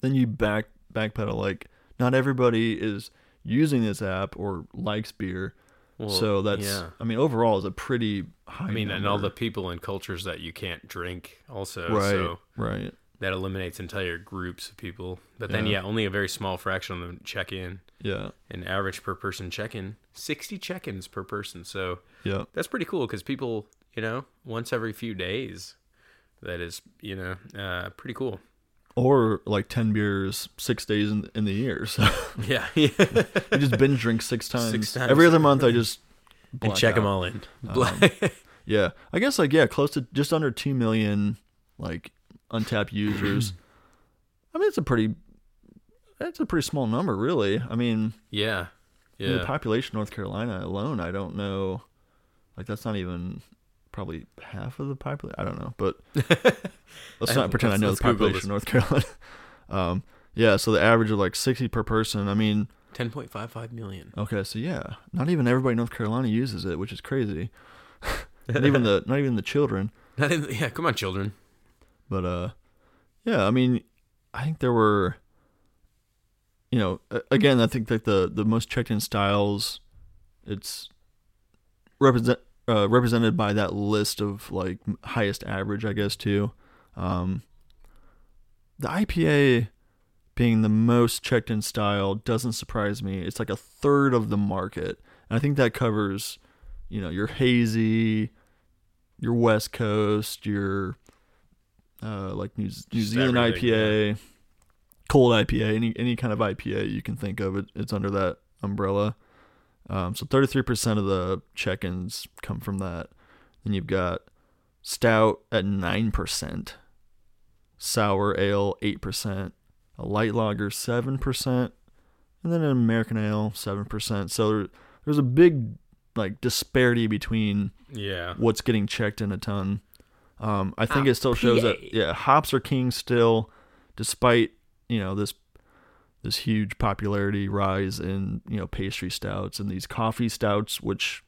then you back backpedal like not everybody is using this app or likes beer. Well, so that's yeah. I mean, overall is a pretty high I mean, and all the people and cultures that you can't drink also. right, So right. that eliminates entire groups of people. But then, Yeah. yeah, only a very small fraction of them check in. Yeah. An average per person check in, 60 check ins per person. So Yeah. that's pretty cool because people, you know, once every few days, that is, you know, uh, pretty cool. Or like 10 beers 6 days in, in the year. So (laughs) Yeah. (laughs) yeah. I just binge drink 6 times. Six times. Every other month I just and check them all in. Um, (laughs) Yeah, I guess like yeah, close to just under two million like Untappd users. (clears throat) I mean, it's a pretty, that's a pretty small number, really. I mean, yeah. in the population of North Carolina alone, I don't know, like that's not even probably half of the population. I don't know, but (laughs) let's not pretend I know the population of North Carolina. (laughs) um, yeah, so the average of like sixty per person. I mean, 10.55 million. okay, so yeah, not even everybody in North Carolina uses it, which is crazy. (laughs) not even the not even the children. Not in- yeah, come on, children. But uh, yeah, I mean, I think there were, you know, again, I think that the the most checked in styles, it's represent uh, represented by that list of like highest average, I guess too. Um, the IPA being the most checked in style doesn't surprise me. It's like a third of the market, and I think that covers, you know, your hazy, your West Coast, your uh, like New, New Zealand IPA, cold IPA, any any kind of IPA you can think of, it it's under that umbrella. Um, so 33% of the check-ins come from that. Then you've got stout at 9%, sour ale 8%, a light lager 7%, and then an American ale 7%. So there, there's a big like disparity between Yeah. what's getting checked in a ton. Um, I think it still shows that yeah, hops are king still, despite you know this this huge popularity rise in you know pastry stouts and these coffee stouts, which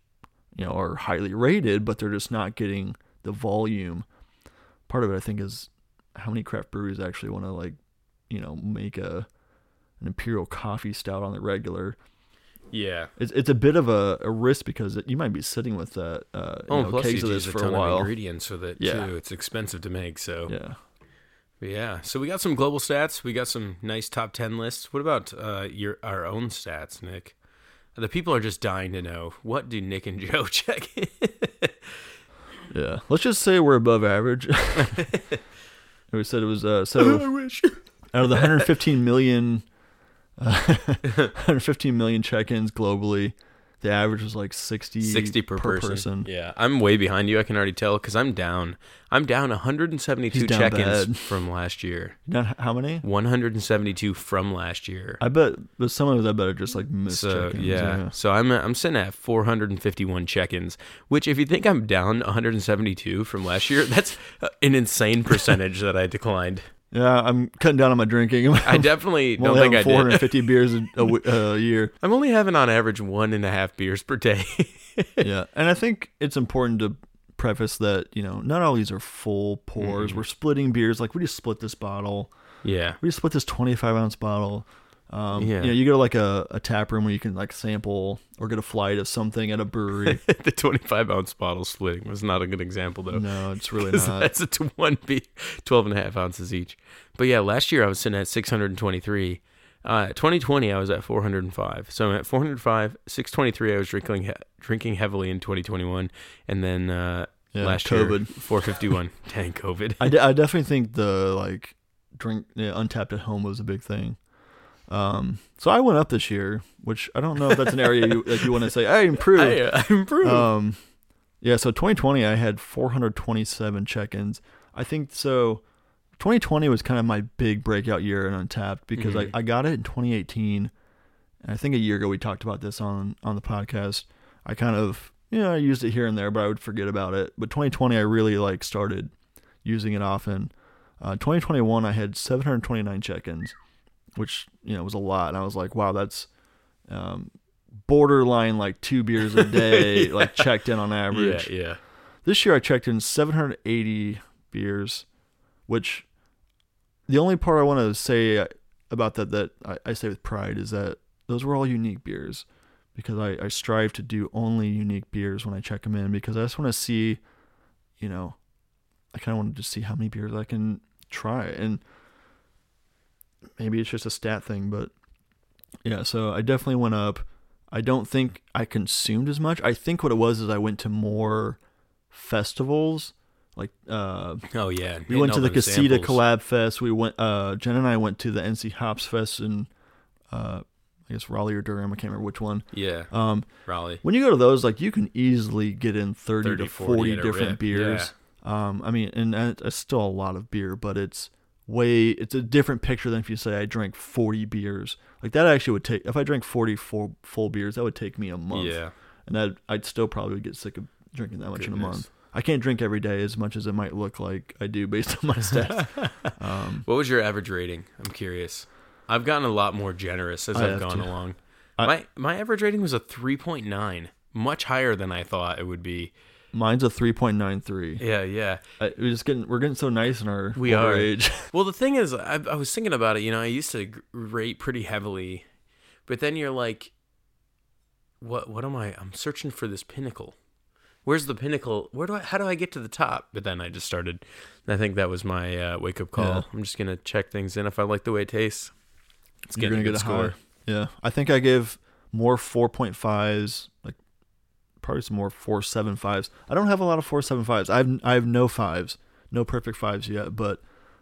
you know are highly rated, but they're just not getting the volume. Part of it, I think, is how many craft breweries actually want to like you know make a an imperial coffee stout on the regular. Yeah. It's it's a bit of a, a risk because it, you might be sitting with that uh, you Oh, know, plus you of use this a for a ton of while. ingredients so that Yeah. too. It's expensive to make. So Yeah. Yeah. So we got some global stats. We got some nice top ten lists. What about uh, your our own stats, Nick? The people are just dying to know what do Nick and (laughs) Joe check. Yeah. Let's just say we're above average. (laughs) we said it was uh, so (laughs) wish. out of the 115 million uh, 115 million check-ins globally, the average was like 60 60 per, person. person. Yeah, I'm way behind you. I can already tell because I'm down. I'm down 172 He's down check-ins bad. (laughs) from last year. Not how many? 172 from last year. I bet but some of that better just like missed So check-ins. yeah. so I'm I'm sitting at 451 check-ins, which if you think I'm down 172 from last year, (laughs) that's uh, an insane percentage that I declined. Yeah, I'm cutting down on my drinking. (laughs) I definitely don't think I having did. 450 beers a, a w- (laughs) a year. I'm only having on average one and a half beers per day. (laughs) yeah, and I think it's important to preface that you know not all these are full pours. Mhm. We're splitting beers. Like we just split this bottle. yeah. We just split this 25 ounce bottle. Um, Yeah. You know, you go to like a, a tap room where you can like sample or get a flight of something at a brewery. (laughs) the 25 ounce bottle splitting was not a good example though. no, it's really (laughs) not. That's a t- one B, 12 and a half ounces each. But yeah, last year I was sitting at 623. Uh, 2020 I was at 405. So I'm at 405, 623 I was drinking he- drinking heavily in 2021, and then uh, Yeah, last COVID. (laughs) year 451. Dang COVID. I, I definitely think the like drink yeah, Untappd at home was a big thing. Um, so I went up this year, which I don't know if that's an area you, that you want to say I improved. I, I improved. Um, yeah, so 2020 I had 427 check-ins. I think so. 2020 was kind of my big breakout year in Untappd because Mhm. I, I got it in 2018. And I think a year ago we talked about this on on the podcast. I kind of you know I used it here and there, but I would forget about it. But 2020 I really like started using it often. Uh, 2021 I had 729 check-ins, which you know was a lot. And I was like, wow, that's um, borderline like two beers a day, (laughs) Yeah. like checked in on average. yeah, yeah. This year I checked in 780 beers, which the only part I want to say about that that I, I say with pride is that those were all unique beers because I, I strive to do only unique beers when I check them in because I just want to see, you know, I kind of wanted to see how many beers I can try and maybe it's just a stat thing, but yeah, so I definitely went up. I don't think I consumed as much. I think what it was is I went to more festivals. Like uh, Oh yeah. we went to the Casita samples. Collab Fest. We went. Uh, Jen and I went to the NC Hops Fest in, uh, I guess Raleigh or Durham. I can't remember which one. Yeah, Um, Raleigh. when you go to those, like you can easily get in thirty, 30, to 40 forty different rip, beers. Um, I mean, and it's still a lot of beer, but it's way it's a different picture than if you say I drank forty beers. Like that actually would take if I drank forty full full beers, that would take me a month Yeah. and that I'd still probably get sick of drinking that much in a month. I can't drink every day as much as it might look like I do based on my (laughs) stats. um, What was your average rating? I'm curious. I've gotten a lot more generous as I I've have gone to. along. I- my my average rating was a 3.9, much higher than I thought it would be. Mine's a three point nine three. Yeah, yeah. We're just getting we're getting so nice in our We are. age. (laughs) Well, the thing is, I, I was thinking about it. You know, I used to rate pretty heavily, but then you're like, what? What am I? I'm searching for this pinnacle. Where's the pinnacle? Where do I? How do I get to the top? But then I just started. I think that was my uh, wake up call. Yeah. I'm just gonna check things in if I like the way it tastes. It's You're getting gonna a get good a score. high. Yeah, I think I give more four point fives, like probably some more four seven fives. I don't have a lot of four seven fives. I have I have no fives, no perfect fives yet. But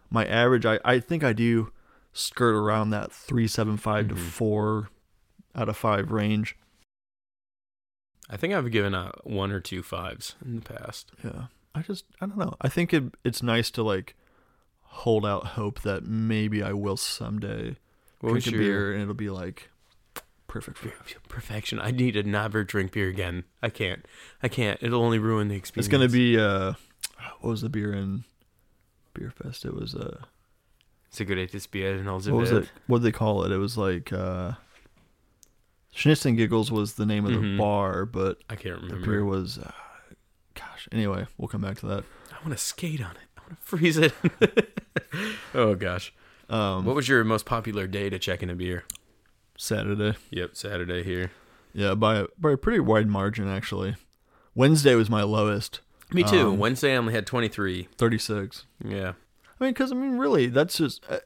my average, I I think I do skirt around that three seven five to Mhm. four out of five range. I think I've given out one or two fives in the past. Yeah. I just I don't know. I think it it's nice to like hold out hope that maybe I will someday What drink a your beer and it'll be like perfect for perfection? I need to never drink beer again. I can't. I can't. It'll only ruin the experience. It's gonna be uh what was the beer in Beer Fest? It was uh Segurates Bier and all what was it what did they call it? It was like uh Schnitz and Giggles was the name of the Mhm. bar, but I can't remember. the beer was uh, gosh. Anyway, we'll come back to that. I want to skate on it. I want to freeze it. (laughs) oh gosh. Um What was your most popular day to check in a beer? Saturday. Yep, Saturday here. Yeah, by a, by a pretty wide margin actually. Wednesday was my lowest, Me too. Um, Wednesday I only had 23. 36. Yeah. I mean, because I mean, really, that's just. Uh,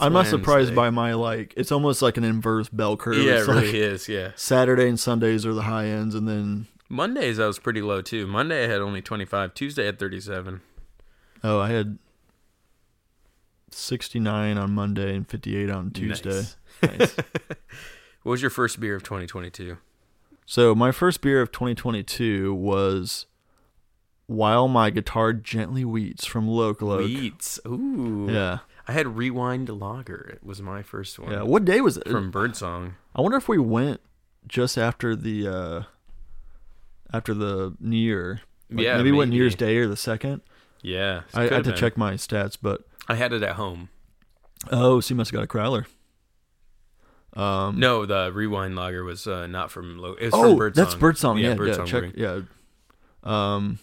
I'm not surprised by my like. It's almost like an inverse bell curve. Yeah, it's it like really is. Yeah. Saturday and Sundays are the high ends, and then Mondays I was pretty low too. Monday I had only 25. Tuesday I had 37. oh, I had 69 on Monday and 58 on Tuesday. Nice. Nice. (laughs) What was your first beer of 2022? so my first beer of 2022 was While My Guitar Gently Weeps from Local. Wheats. Ooh. Yeah, I had Rewind Lager. It was my first one. yeah. What day was it? From Birdsong. I wonder if we went just after the uh after the New Year. Like, Yeah, maybe, we went New. Year's Day or the second. Yeah. I, I had to been. check my stats, but I had it at home. oh, so you must have got a crowler. Um, No, the Rewind Lager was uh, not from. Lo- it was oh, from Birdsong. that's Birdsong. Yeah, yeah, Birdsong check. Yeah. Um,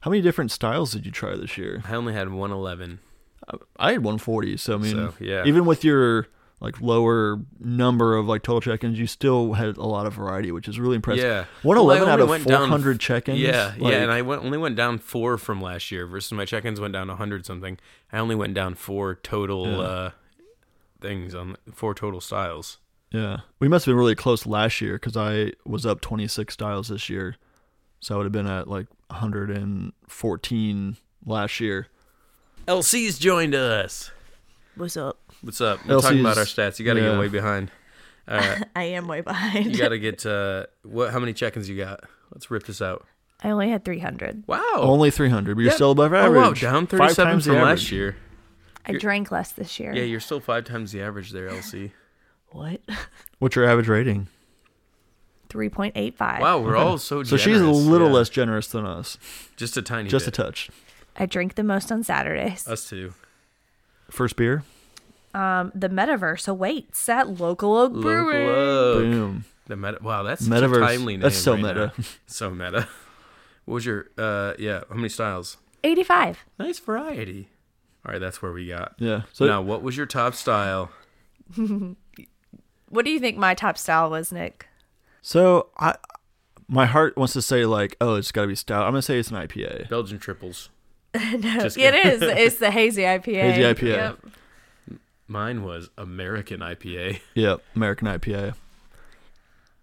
how many different styles did you try this year? I only had 111. I- I had 140. So I mean, so yeah, even with your like lower number of like total check-ins, you still had a lot of variety, which is really impressive. yeah, 111 Well, out of down- 400 check-ins. yeah, like, yeah. And I went, only went down four from last year versus my check-ins went down 100 something. I only went down four total Yeah. uh, things on four total styles. Yeah, we must have been really close last year because I was up 26 styles this year, so I would have been at like 114 last year. Elsie's joined us. What's up? What's up? We're talking about our stats. You got to yeah. get way behind. (laughs) Uh, I am way behind. you got (laughs) to get uh, what? How many check-ins you got? Let's rip this out. I only had 300. Wow. Only 300, but you're Yeah. still above oh average. wow, down 37 from last average. year. I You're- drank less this year. Yeah, you're still five times the average there, Elsie. (laughs) What? What's your average rating? 3.85. Wow, we're all so. So Generous. she's a little Yeah. less generous than us, just a tiny, just a bit. touch. I drink the most on Saturdays. Us too. First beer, Um, the Metaverse awaits at Local Oak Local Brewing. Oak. boom. The meta. Wow, that's such Metaverse. a timely name. That's so right meta. now. (laughs) So meta. What was your? Uh, yeah. How many styles? 85. Nice variety. All right, that's where we got. Yeah. So now, what was your top style? (laughs) What do you think my top style was, Nick? so I, my heart wants to say like, oh, it's got to be stout. I'm gonna say it's an IPA. Belgian triples. (laughs) no, Just it (laughs) It's the hazy IPA. Hazy IPA. Yep. Mine was American IPA. Yep, American IPA.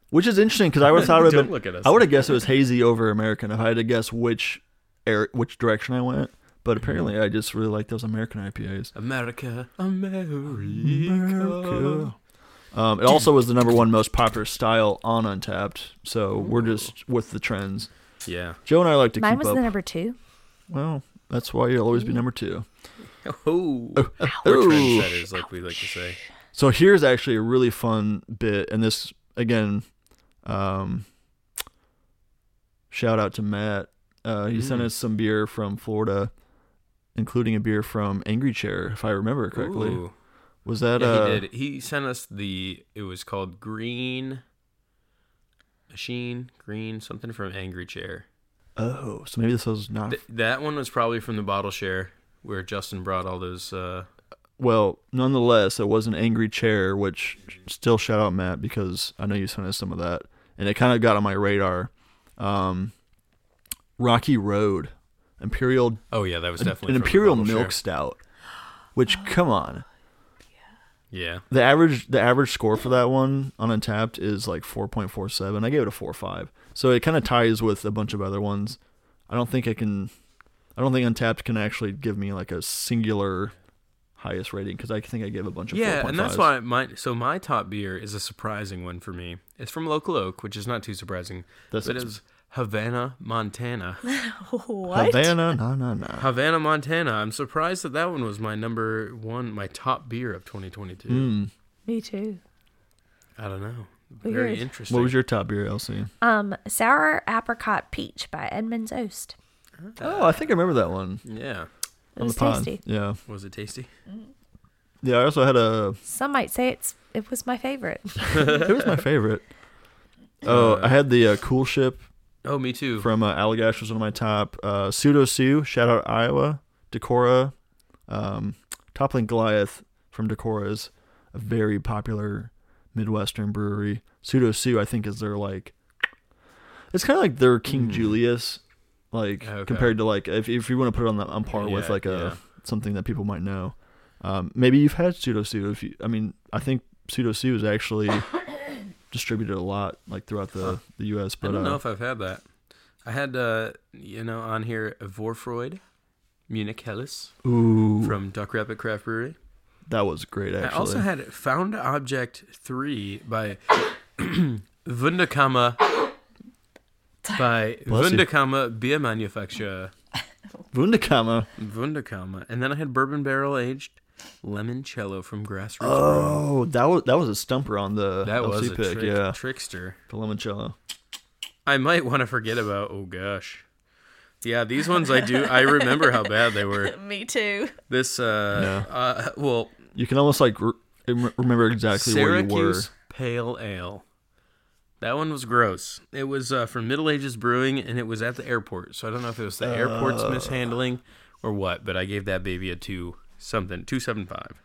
Which is interesting because I would have thought it would Don't look been. at us. I would have guessed it was hazy over American if I had to guess which air, which direction I went. But apparently, I just really like those American IPAs. America, America. Um, it also was the number one most popular style on Untappd, so we're just with the trends. Yeah. Joe and I like to Mine keep was up. the number two. well, that's why you'll always be number two. Oh, we're Ooh. trendsetters, like we like to say. So here's actually a really fun bit, and this again, um, shout out to Matt. Uh, he sent Mm. us some beer from Florida, including a beer from Angry Chair, if I remember correctly. Ooh. Was that Yeah, uh, he did. He sent us the. It was called Green Machine, Green something from Angry Chair. Oh, so maybe this was not. Th- that one was probably from the bottle share where Justin brought all those. Uh, well, nonetheless, it was an Angry Chair, which still shout out Matt because I know you sent us some of that, and it kind of got on my radar. Um, Rocky Road, Imperial oh yeah, that was definitely an from imperial milk share. stout. Which oh, come on, Yeah, the average the average score for that one on Untappd is like four point four seven. I gave it a four five, so it kind of ties with a bunch of other ones. I don't think I can. I don't think Untappd can actually give me like a singular highest rating because I think I gave a bunch of yeah, 4.5s. and that's why my so my top beer is a surprising one for me. It's from Local Oak, which is not too surprising, That's but it was Havana, Montana. (laughs) what? Havana. No, no, no. Havana, Montana. I'm surprised that that one was my number one, my top beer of 2022. Mm. Me too. I don't know. Very Weird. interesting. What was your top beer, Elsie? Um, sour apricot peach by Edmund's Oast. Oh, I think I remember that one Yeah. It on was the pod. tasty. Yeah, Was it tasty? yeah. I also had a. Some might say it's it was my favorite. (laughs) it was my favorite. (laughs) Oh, Uh, I had the uh, Cool Ship Oh, me too. from uh, Allagash was one of my top. Uh, Pseudo Sue, shout out Iowa. Decorah, um, Toppling Goliath from Decorah is a very popular Midwestern brewery. Pseudo Sue, I think, is their like. It's kind of like their King Mm. Julius, like Okay. compared to like if if you want to put it on the on par with like a yeah. something that people might know. Um, maybe you've had Pseudo Sue. If you, I mean, I think Pseudo Sue is actually (laughs) distributed a lot like throughout the Huh. the U.S. But I don't uh, know if I've had that. I had, uh, you know, on here Vorfreud, Munich Helles ooh, from Duck-Rabbit Craft Brewery. that was great. Actually, I also had Found Object 3 by (clears throat) Wunderkammer by Bless. Wunderkammer Beer Manufacturer. Wunderkammer. Wunderkammer. And then I had Bourbon Barrel Aged Limoncello from Grassroots Brewing. Oh, that was that was a stumper on the That Elsie was a pick. trick, yeah, trickster. the limoncello. I might want to forget about. Oh gosh, yeah, these ones I do. I remember how bad they were. (laughs) Me too. This, uh, uh well, You can almost like re- remember exactly where you were. Syracuse Pale Ale. That one was gross. It was uh, from Middle Ages Brewing, and it was at the airport. So I don't know if it was the airport's Uh. mishandling or what, but I gave that baby a two something two seven five.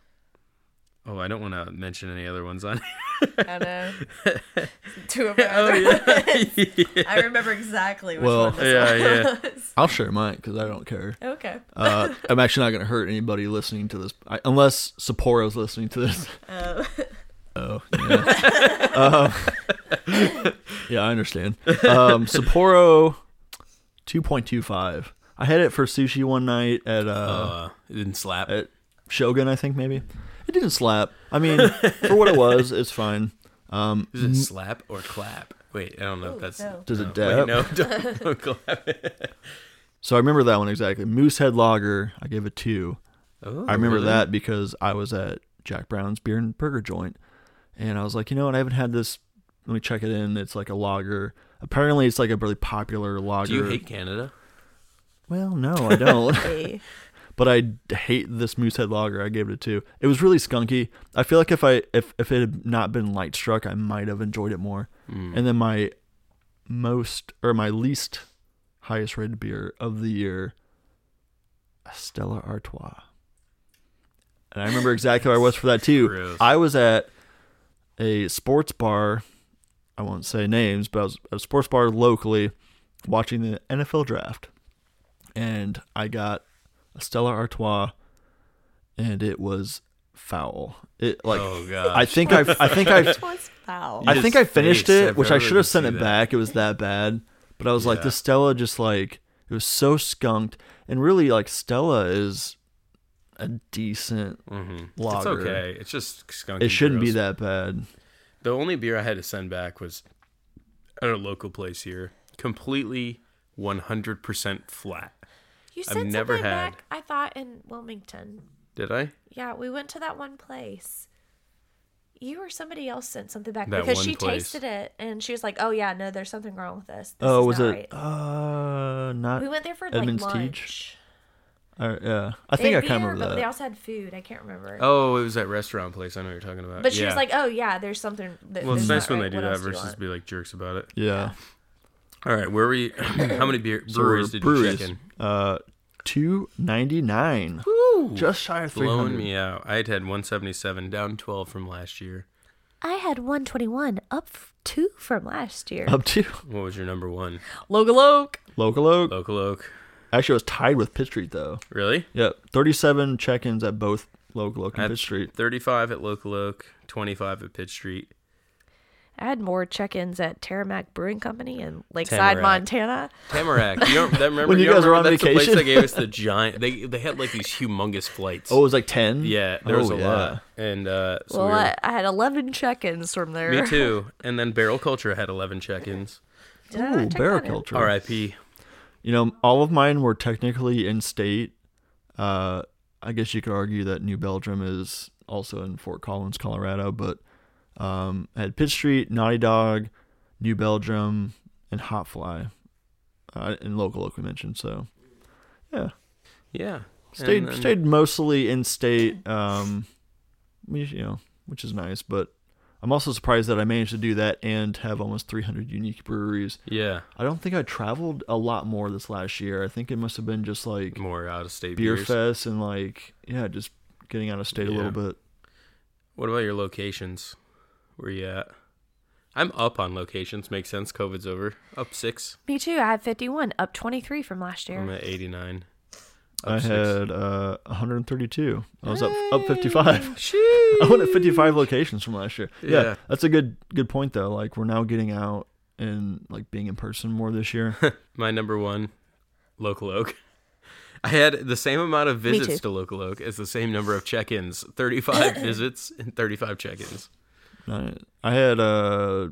Oh, I don't want to mention any other ones on. I know. (laughs) Two of my oh other yeah. (laughs) I remember exactly which Well, one this yeah, one yeah. was. I'll share mine because I don't care. Okay. Uh, (laughs) I'm actually not going to hurt anybody listening to this, I, unless Sapporo's listening to this. Uh, Oh, yeah. um, yeah, I understand. Um, Sapporo, two point two five. I had it for sushi one night at uh, Uh, it didn't slap. at Shogun, I think maybe. It didn't slap. I mean, for what it was, it's fine. Um, Is it slap or clap? Wait, I don't know if that's. no. Does it Wait, dab? no, (laughs) don't, don't clap. so I remember that one exactly. Moosehead Lager, I gave it two. Oh, I remember really? that because I was at Jack Brown's Beer and Burger Joint, and I was like, you know what? I haven't had this. Let me check it in. It's like a lager. Apparently, it's like a really popular lager. Do you hate Canada? Well, no, I don't. (laughs) (laughs) Hey. but I hate this Moosehead Lager. I gave it a two. It was really skunky. I feel like if I if if it had not been light struck, I might have enjoyed it more. Mm. And then my most or my least highest rated beer of the year, Stella Artois. And I remember exactly where I was for that too. Gross. I was at a sports bar. I won't say names, but I was at a sports bar locally watching the NFL draft. And I got a Stella Artois and it was foul. It like oh god. I think I I think I (laughs) was foul? I think I finished it, I've which I should have sent seen it that. back. It was that bad. But I was like, the Stella just like it was so skunked, and really like Stella is a decent. Mhm. It's okay. It's just skunky. It shouldn't be that bad. The only beer I had to send back was at a local place here. Completely 100% flat. You I've said never something had- back. I thought in Wilmington. Did I? Yeah, we went to that one place. You or somebody else sent something back That because one she place. tasted it and she was like, "Oh yeah, no, there's something wrong with this." this oh, is was not it? right." Uh, not. We went there for Edmund's like Teach? lunch. uh, yeah, I They think I had kind of remember but they that. also had food. I can't remember. Oh, it was that restaurant place. I know what you're talking about. but she yeah. was like, "Oh yeah, there's something." That, well, it's that's nice not when right. they do What that else do you versus want?" be like jerks about it. Yeah, All right, where were you? (clears throat) how many beer So breweries did breweries. you check in? Uh, two ninety nine, just shy of three Blowing me out. I had had 177, down 12 from last year. I had 121, up f- two from last year. Up to What was your number one? Local Oak. Local Oak. Local Oak. Actually, I was tied with Pitt Street though. Really? Yeah, thirty-seven check-ins at both Local Oak and At Pitt Street. 35 at Local Oak, 25 at Pitt Street. I had more check-ins at Terramac Brewing Company in Lakeside, Tamarack. Montana. Tamarack. You don't that (laughs) remember When you don't guys were remember on that's the place vacation? that gave us the giant they they had like these humongous flights. Oh, it was like ten. yeah, there was Oh, a yeah. lot. And uh so well, we were, I, I had 11 check-ins from there. me too. (laughs) And then Barrel Culture had 11 check-ins. Did I Ooh, check barrel culture. R.I.P. You know, all of mine were technically in state. Uh, I guess you could argue that New Belgium is also in Fort Collins, Colorado, but um, I had Pitt Street, Naughty Dog, New Belgium, and HopFly, uh, and Local we mentioned. So, yeah, Yeah. stayed then- stayed mostly in state. Um, you know, which is nice, but I'm also surprised that I managed to do that and have almost 300 unique breweries. Yeah. I don't think I traveled a lot more this last year. I think it must have been just like More out of state beer beers. fest and like yeah, just getting out of state a little bit. What about your locations? Where you at? I'm up on locations. Makes sense. COVID's over. Up six. Me too. I had 51, up 23 from last year. I'm at 89. Up I six. had uh 132. I was up up 55. (laughs) Sheesh. I went at 55 locations from last year. Yeah, Yeah. that's a good good point though. Like we're now getting out and like being in person more this year. (laughs) My number one, Local Oak. (laughs) I had the same amount of too. visits to Local Oak as the same number of check-ins. 35 visits and 35 check-ins. I, I had uh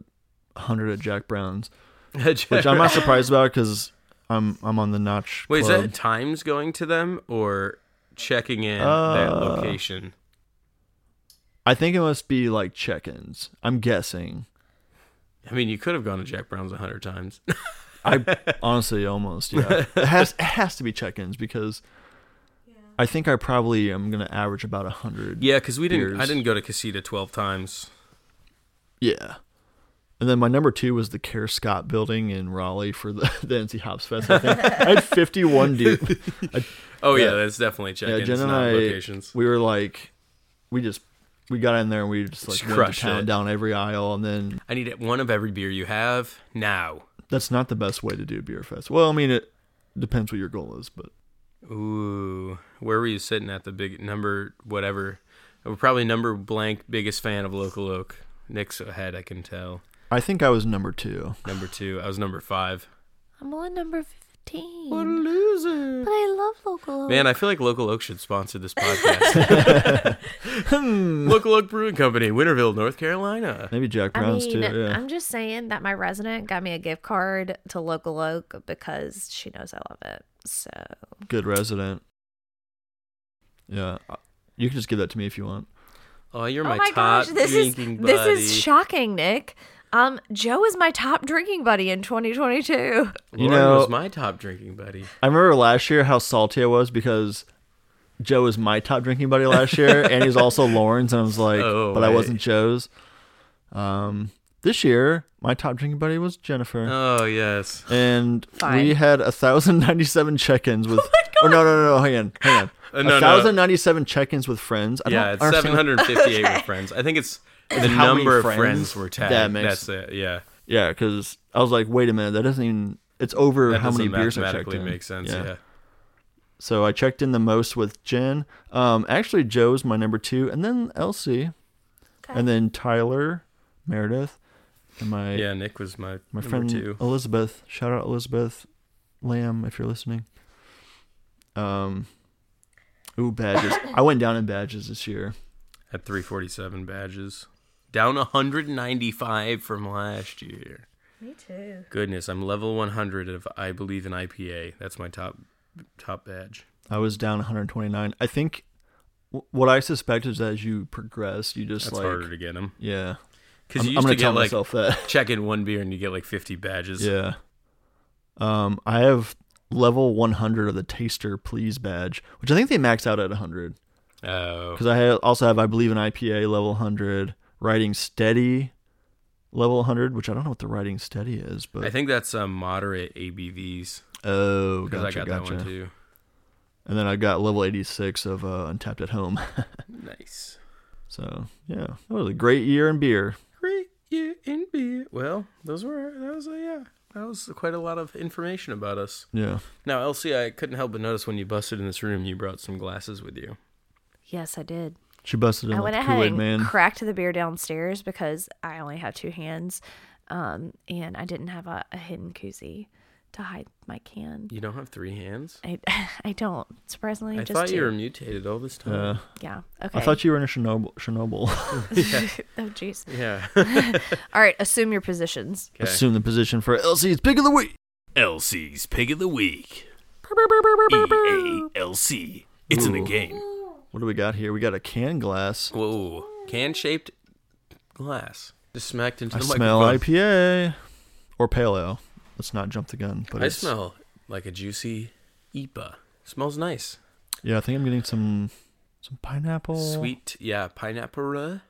100 at Jack Brown's, (laughs) Which which I'm not surprised about because I'm I'm on the notch. Wait, is club. that times going to them or checking in that Uh, location? I think it must be like check-ins. I'm guessing. I mean, you could have gone to Jack Brown's a hundred times. I (laughs) honestly almost yeah. It has it has to be check-ins because I think I probably am gonna average about a hundred. yeah, because we didn't. I didn't go to Casita twelve times. Yeah. And then my number two was the Kerr Scott building in Raleigh for the, (laughs) the NC Hops Fest. I think I had 51 dude. (laughs) Oh yeah, Yeah. that's definitely Yeah, check-ins, Jen and I locations. we were like, we just we got in there and we just like Just went to town it. down every aisle, and then I need one of every beer you have now. that's not the best way to do a beer fest. Well, I mean it depends what your goal is, but Ooh, where were you sitting at the big number? Whatever. We're probably number blank biggest fan of Local Oak. Nick's ahead, I can tell. I think I was number two. Number two, I was number five. I'm on number 15. What a loser. But I love local. Oak. Man, I feel like Local Oak should sponsor this podcast. (laughs) (laughs) Local Oak Brewing Company, Winterville, North Carolina. Maybe Jack I Brown's mean, too. Yeah. I'm just saying that my resident got me a gift card to Local Oak because she knows I love it. So Good resident. Yeah. You can just give that to me if you want. Oh, you're oh my, my top gosh, this is buddy. this is shocking, Nick. Um, Joe is my top drinking buddy in 2022. Lauren You know- was my top drinking buddy. I remember last year how salty I was because Joe was my top drinking buddy last year, and he's also (laughs) Lauren's, and I was like, Oh, but I wasn't Joe's. Um, this year my top drinking buddy was Jennifer, Oh yes. and Fine. we had a thousand ninety seven check-ins with. (laughs) Oh no no no no! Hang on, hang on. (laughs) Uh, no, a no. thousand ninety seven check-ins with friends. I Yeah, don't it's understand- 758 (laughs) with friends. I think it's the how many number of friends? friends were tagged. That makes- That's it. Yeah. Yeah, because I was like, wait a minute, that doesn't even. It's over That how many doesn't beers I checked mathematically in. make sense. Yeah. So I checked in the most with Jen. Um, actually, Joe's my number two, and then Elsie, Okay. and then Tyler, Meredith, and my Yeah, Nick was my, my number friend two. Elizabeth. Shout out Elizabeth Lamb if you're listening. Um, ooh badges. (coughs) I went down in badges this year. At 347 badges. Down 195 from last year. Me too. Goodness, I'm level 100 of I believe in IPA. That's my top top badge. I was down 129. I think w- what I suspect is as you progress, you just That's like harder to get them. yeah. Because I'm, you used tell get like myself that. check in one beer and you get like 50 badges. Yeah. Um, I have level 100 of the Taster Please badge, which I think they max out at 100. Oh. Because I ha- also have, I believe, an IPA level 100, Writing Steady level 100, which I don't know what the Writing Steady is, but I think that's um, moderate ABVs. oh, Because gotcha, I got gotcha. that one too. And then I got level 86 of uh, Untappd at Home. (laughs) Nice. so yeah, that was a great year in beer. Great year in beer. Well, those were, that was, a, yeah, that was quite a lot of information about us. Yeah, Now, Elsie, I couldn't help but notice when you busted in this room, you brought some glasses with you. Yes, I did. she busted in I like went the ahead Kool-Aid and Man. cracked the beer downstairs because I only have two hands, um, and I didn't have a, a hidden koozie to hide my can. You don't have three hands? I (laughs) I don't Surprisingly, I just thought two. you were mutated all this time. Yeah, yeah. Okay. I thought you were in a Chernobyl. Chernobyl. (laughs) (laughs) oh jeez. Yeah. All right. Assume your positions. Okay. Assume the position for Elsie's pick of the week. Elsie's Pig of the Week. EALC. It's in the game. What do we got here? We got a can glass. Whoa. Can shaped glass. Just smacked into I the smell microphone. IPA or pale ale. Let's not jump the gun. But I it's- smell like a juicy IPA. Smells nice. Yeah, I think I'm getting some some pineapple. Sweet. Yeah. Pineapple.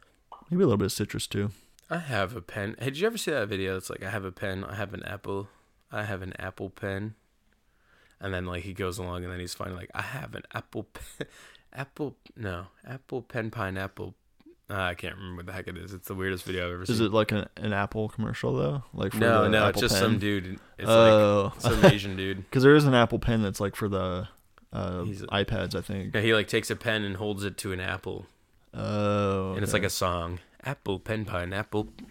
Maybe a little bit of citrus too. I have a pen. Hey, did you ever see that video? It's like I have a pen. I have an apple. I have an apple pen. And then like he goes along and then he's finally like I have an apple pen. (laughs) apple no apple pen pineapple. Uh, I can't remember what the heck it is. It's the weirdest video I've ever seen. Is it like an, an Apple commercial though? Like for no, the no, Apple it's just pen? some dude. It's oh, like some Asian dude. (laughs) because there is an Apple pen that's like for the uh, He's iPads, I think. Yeah, he like takes a pen and holds it to an apple, Oh, and it's like a song. Apple pen pineapple apple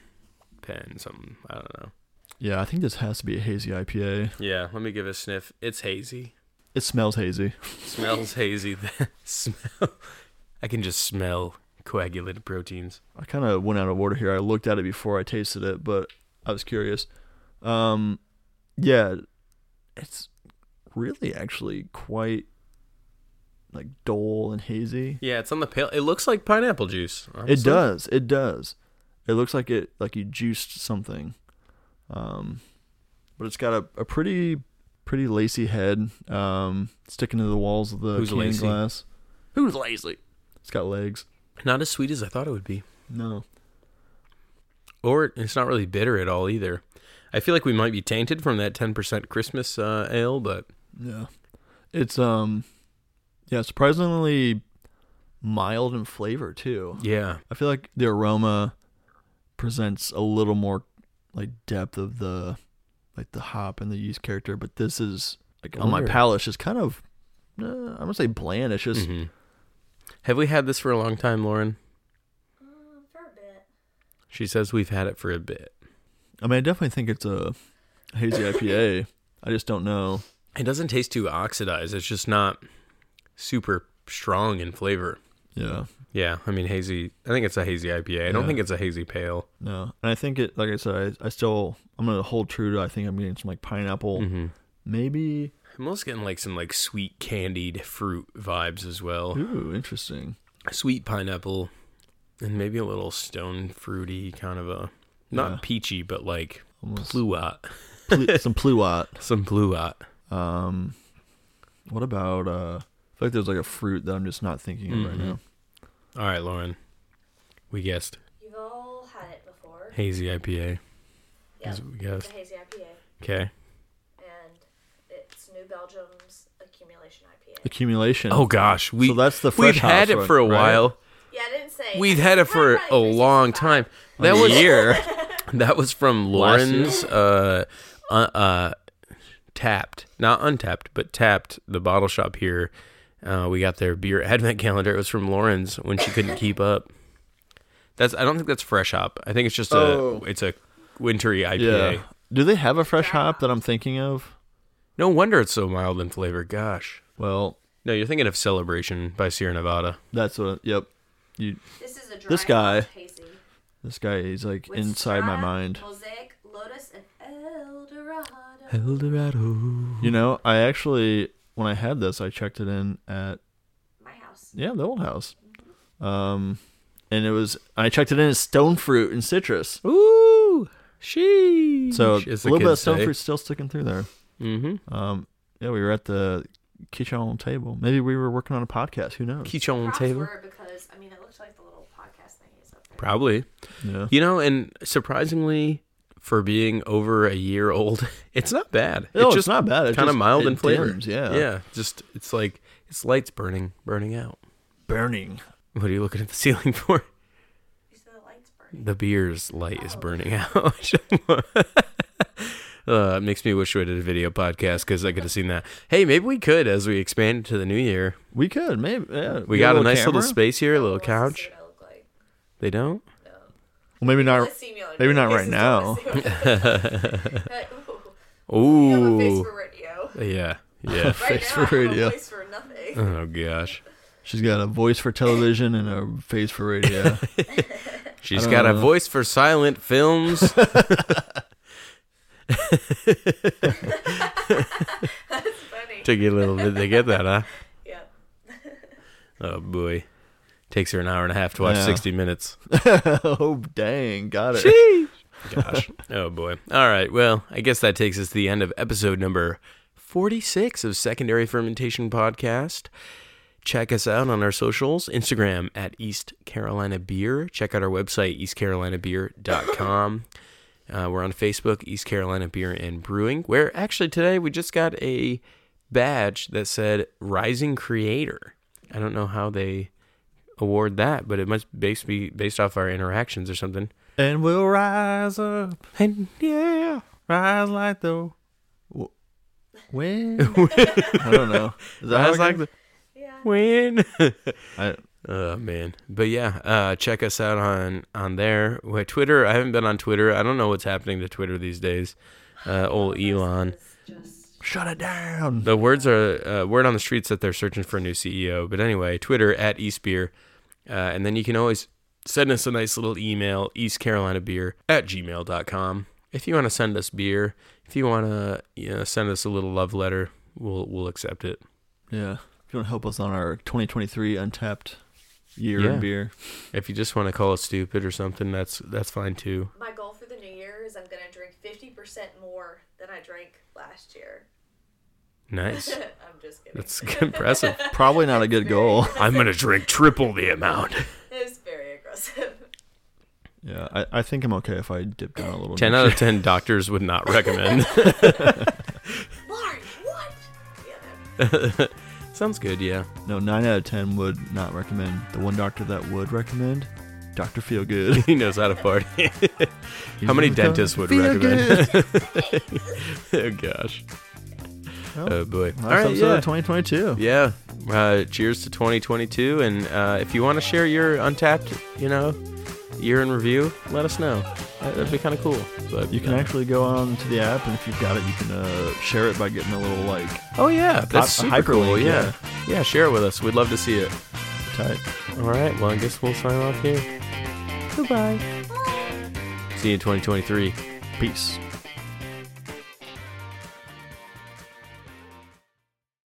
pen something. I don't know. yeah. I think this has to be a hazy IPA. Yeah, let me give it a sniff. It's hazy. It smells hazy. Smells hazy. (laughs) Smell. I can just smell coagulated proteins. I kind of went out of order here. I looked at it before I tasted it, but I was curious. Um, yeah, it's really actually quite like dull and hazy. Yeah, it's on the pale. It looks like pineapple juice. It does. It does. It looks like it like you juiced something. Um, but it's got a, a pretty pretty lacy head. Um, sticking to the walls of the Who's glass. Who's lazy? It's got legs. Not as sweet as I thought it would be, No. or it's not really bitter at all either. I feel like we might be tainted from that ten percent Christmas uh, ale, but Yeah. It's um yeah, surprisingly mild in flavor too. yeah, I feel like the aroma presents a little more like depth of the like the hop and the yeast character, but this is like on my palate it's just kind of uh, I'm gonna say bland. It's just Mhm. Have we had this for a long time, Lauren? for a bit. She says we've had it for a bit. I mean I definitely think it's a hazy IPA. (laughs) I just don't know. It doesn't taste too oxidized. It's just not super strong in flavor. Yeah. Yeah, I mean hazy. I think it's a hazy IPA. I don't Yeah. think it's a hazy pale. No, and I think it. Like I said, I, I still I'm gonna hold true to. I think I'm getting some like pineapple, Mm-hmm. maybe. I'm also getting like some like sweet candied fruit vibes as well. Ooh, interesting. Sweet pineapple, and maybe a little stone fruity kind of a not Yeah. peachy, but like Almost pluot. Plu- (laughs) some pluot. Some pluot. Um, what about uh? I feel like there's like a fruit that I'm just not thinking of right Mhm. now. All right, Lauren. We guessed You've all had it before. hazy IPA. Yeah, Is what we guessed. a hazy IPA, Okay. and it's New Belgium's accumulation Oh gosh, we so that's the fresh we've had house it one, for a right? while. Yeah, I didn't say. We've had it for a long time. That A was year. (laughs) (laughs) That was from Lauren's uh, uh, uh, tapped, not Untappd, but tapped the bottle shop here. Uh, we got their beer advent calendar. It was from Lauren's when she couldn't keep up. That's I don't think that's fresh hop. I think it's just a Oh. it's a wintry IPA. Yeah. Do they have a fresh hop that I'm thinking of? No wonder it's so mild in flavor. Gosh. Well, No, you're thinking of Celebration by Sierra Nevada. that's what. Yep. You. This is a dry This guy- hazy. This guy is like with inside my Strata, mind. Mosaic, Lotus, and El Dorado. Eldorado. You know, I actually when I had this, I checked it in at My house. yeah the old house, um, and it was I checked it in as stone fruit and citrus. Ooh, she. So a little bit of stone fruit still sticking through there. Mm-hmm. Um, yeah, we were at the kitchen on table. Maybe we were working on a podcast. Who knows? Quiche on the table. because I mean it looks like the little podcast thing is up there. Probably. Yeah. You know, and surprisingly, for being over a year old, (laughs) it's not bad. No, it's oh, it's just not bad. It kind of mild it in flavor. dims, yeah. Yeah. Just it's like it's lights burning, burning out. Burning. What are you looking at the (laughs) ceiling for? You said the lights burning. The beer's light is oh. burning out. (laughs) uh, it makes me wish we did a video podcast because I could have seen that. Hey, maybe we could as we expand to the new year. We could maybe. Yeah. We Get got a little nice little space here, a little one wants to couch. what look like. They don't. No. Well, maybe not. Let's see maybe not right now. what I see. Like, (laughs) ooh, You have a face for radio. Yeah. (laughs) Yeah. Right Face now, for I have radio. a voice for nothing. oh gosh. She's got a voice for television and a face for radio. (laughs) She's don't got a voice for silent films. That's funny. Took you a little bit to get that, huh? (laughs) Yeah. (laughs) Oh boy. Takes her an hour and a half to watch Yeah. 60 minutes. (laughs) oh dang, got it. Gosh. Oh boy. All right. Well, I guess that takes us to the end of episode number 46 of Secondary Fermentation Podcast. Check us out on our socials Instagram at East Carolina Beer. Check out our website, eastcarolinabeer.com. Uh, we're on Facebook, East Carolina Beer and Brewing, where actually today we just got a badge that said Rising Creator. I don't know how they award that, but it must base be based off our interactions or something. And we'll rise up, And yeah, rise like the w- wind. (laughs) I don't know. Is that how was like the Yeah. win. (laughs) I, oh man, but yeah, uh, check us out on on there. With Twitter, I haven't been on Twitter. I don't know what's happening to Twitter these days. Uh, old Elon. Just shut it down. The words are uh, word on the streets that they're searching for a new CEO. But anyway, Twitter at Eastbeer, uh, and then you can always send us a nice little email, eastcarolinabeer at gmail.com. If you want to send us beer, if you want to you know, send us a little love letter, we'll we'll accept it. Yeah. If you want to help us on our 2023 Untappd year Yeah. in beer. If you just want to call it stupid or something, that's that's fine too. my goal for the new year is I'm gonna drink 50% more than I drank last year. Nice. (laughs) I'm just kidding. That's (laughs) impressive. (laughs) Probably not a good goal. I'm gonna drink triple the amount. It's very aggressive. Yeah, I, I think I'm okay if I dip down a little. Ten next out of ten doctors would not recommend. Lauren, what? Yeah. Sounds good, yeah. No, nine out of ten would not recommend. The one doctor that would recommend, Doctor Feelgood. (laughs) He knows how to party. (laughs) How many dentists would Feel recommend? (laughs) oh gosh. Well, Oh boy. All right, yeah. of 2022. Yeah. Uh, cheers to 2022. And uh, if you want to share your Untappd, you know, year in review, let us know. That- That'd be kind of cool. But You can uh, actually go on to the app, and if you've got it, you can uh, share it by getting a little like Oh yeah, that's a super cool. hyperlink, Yeah. yeah, share it with us. We'd love to see it. type. All right. Well, I guess we'll sign off here. Goodbye. See you in 2023. Peace.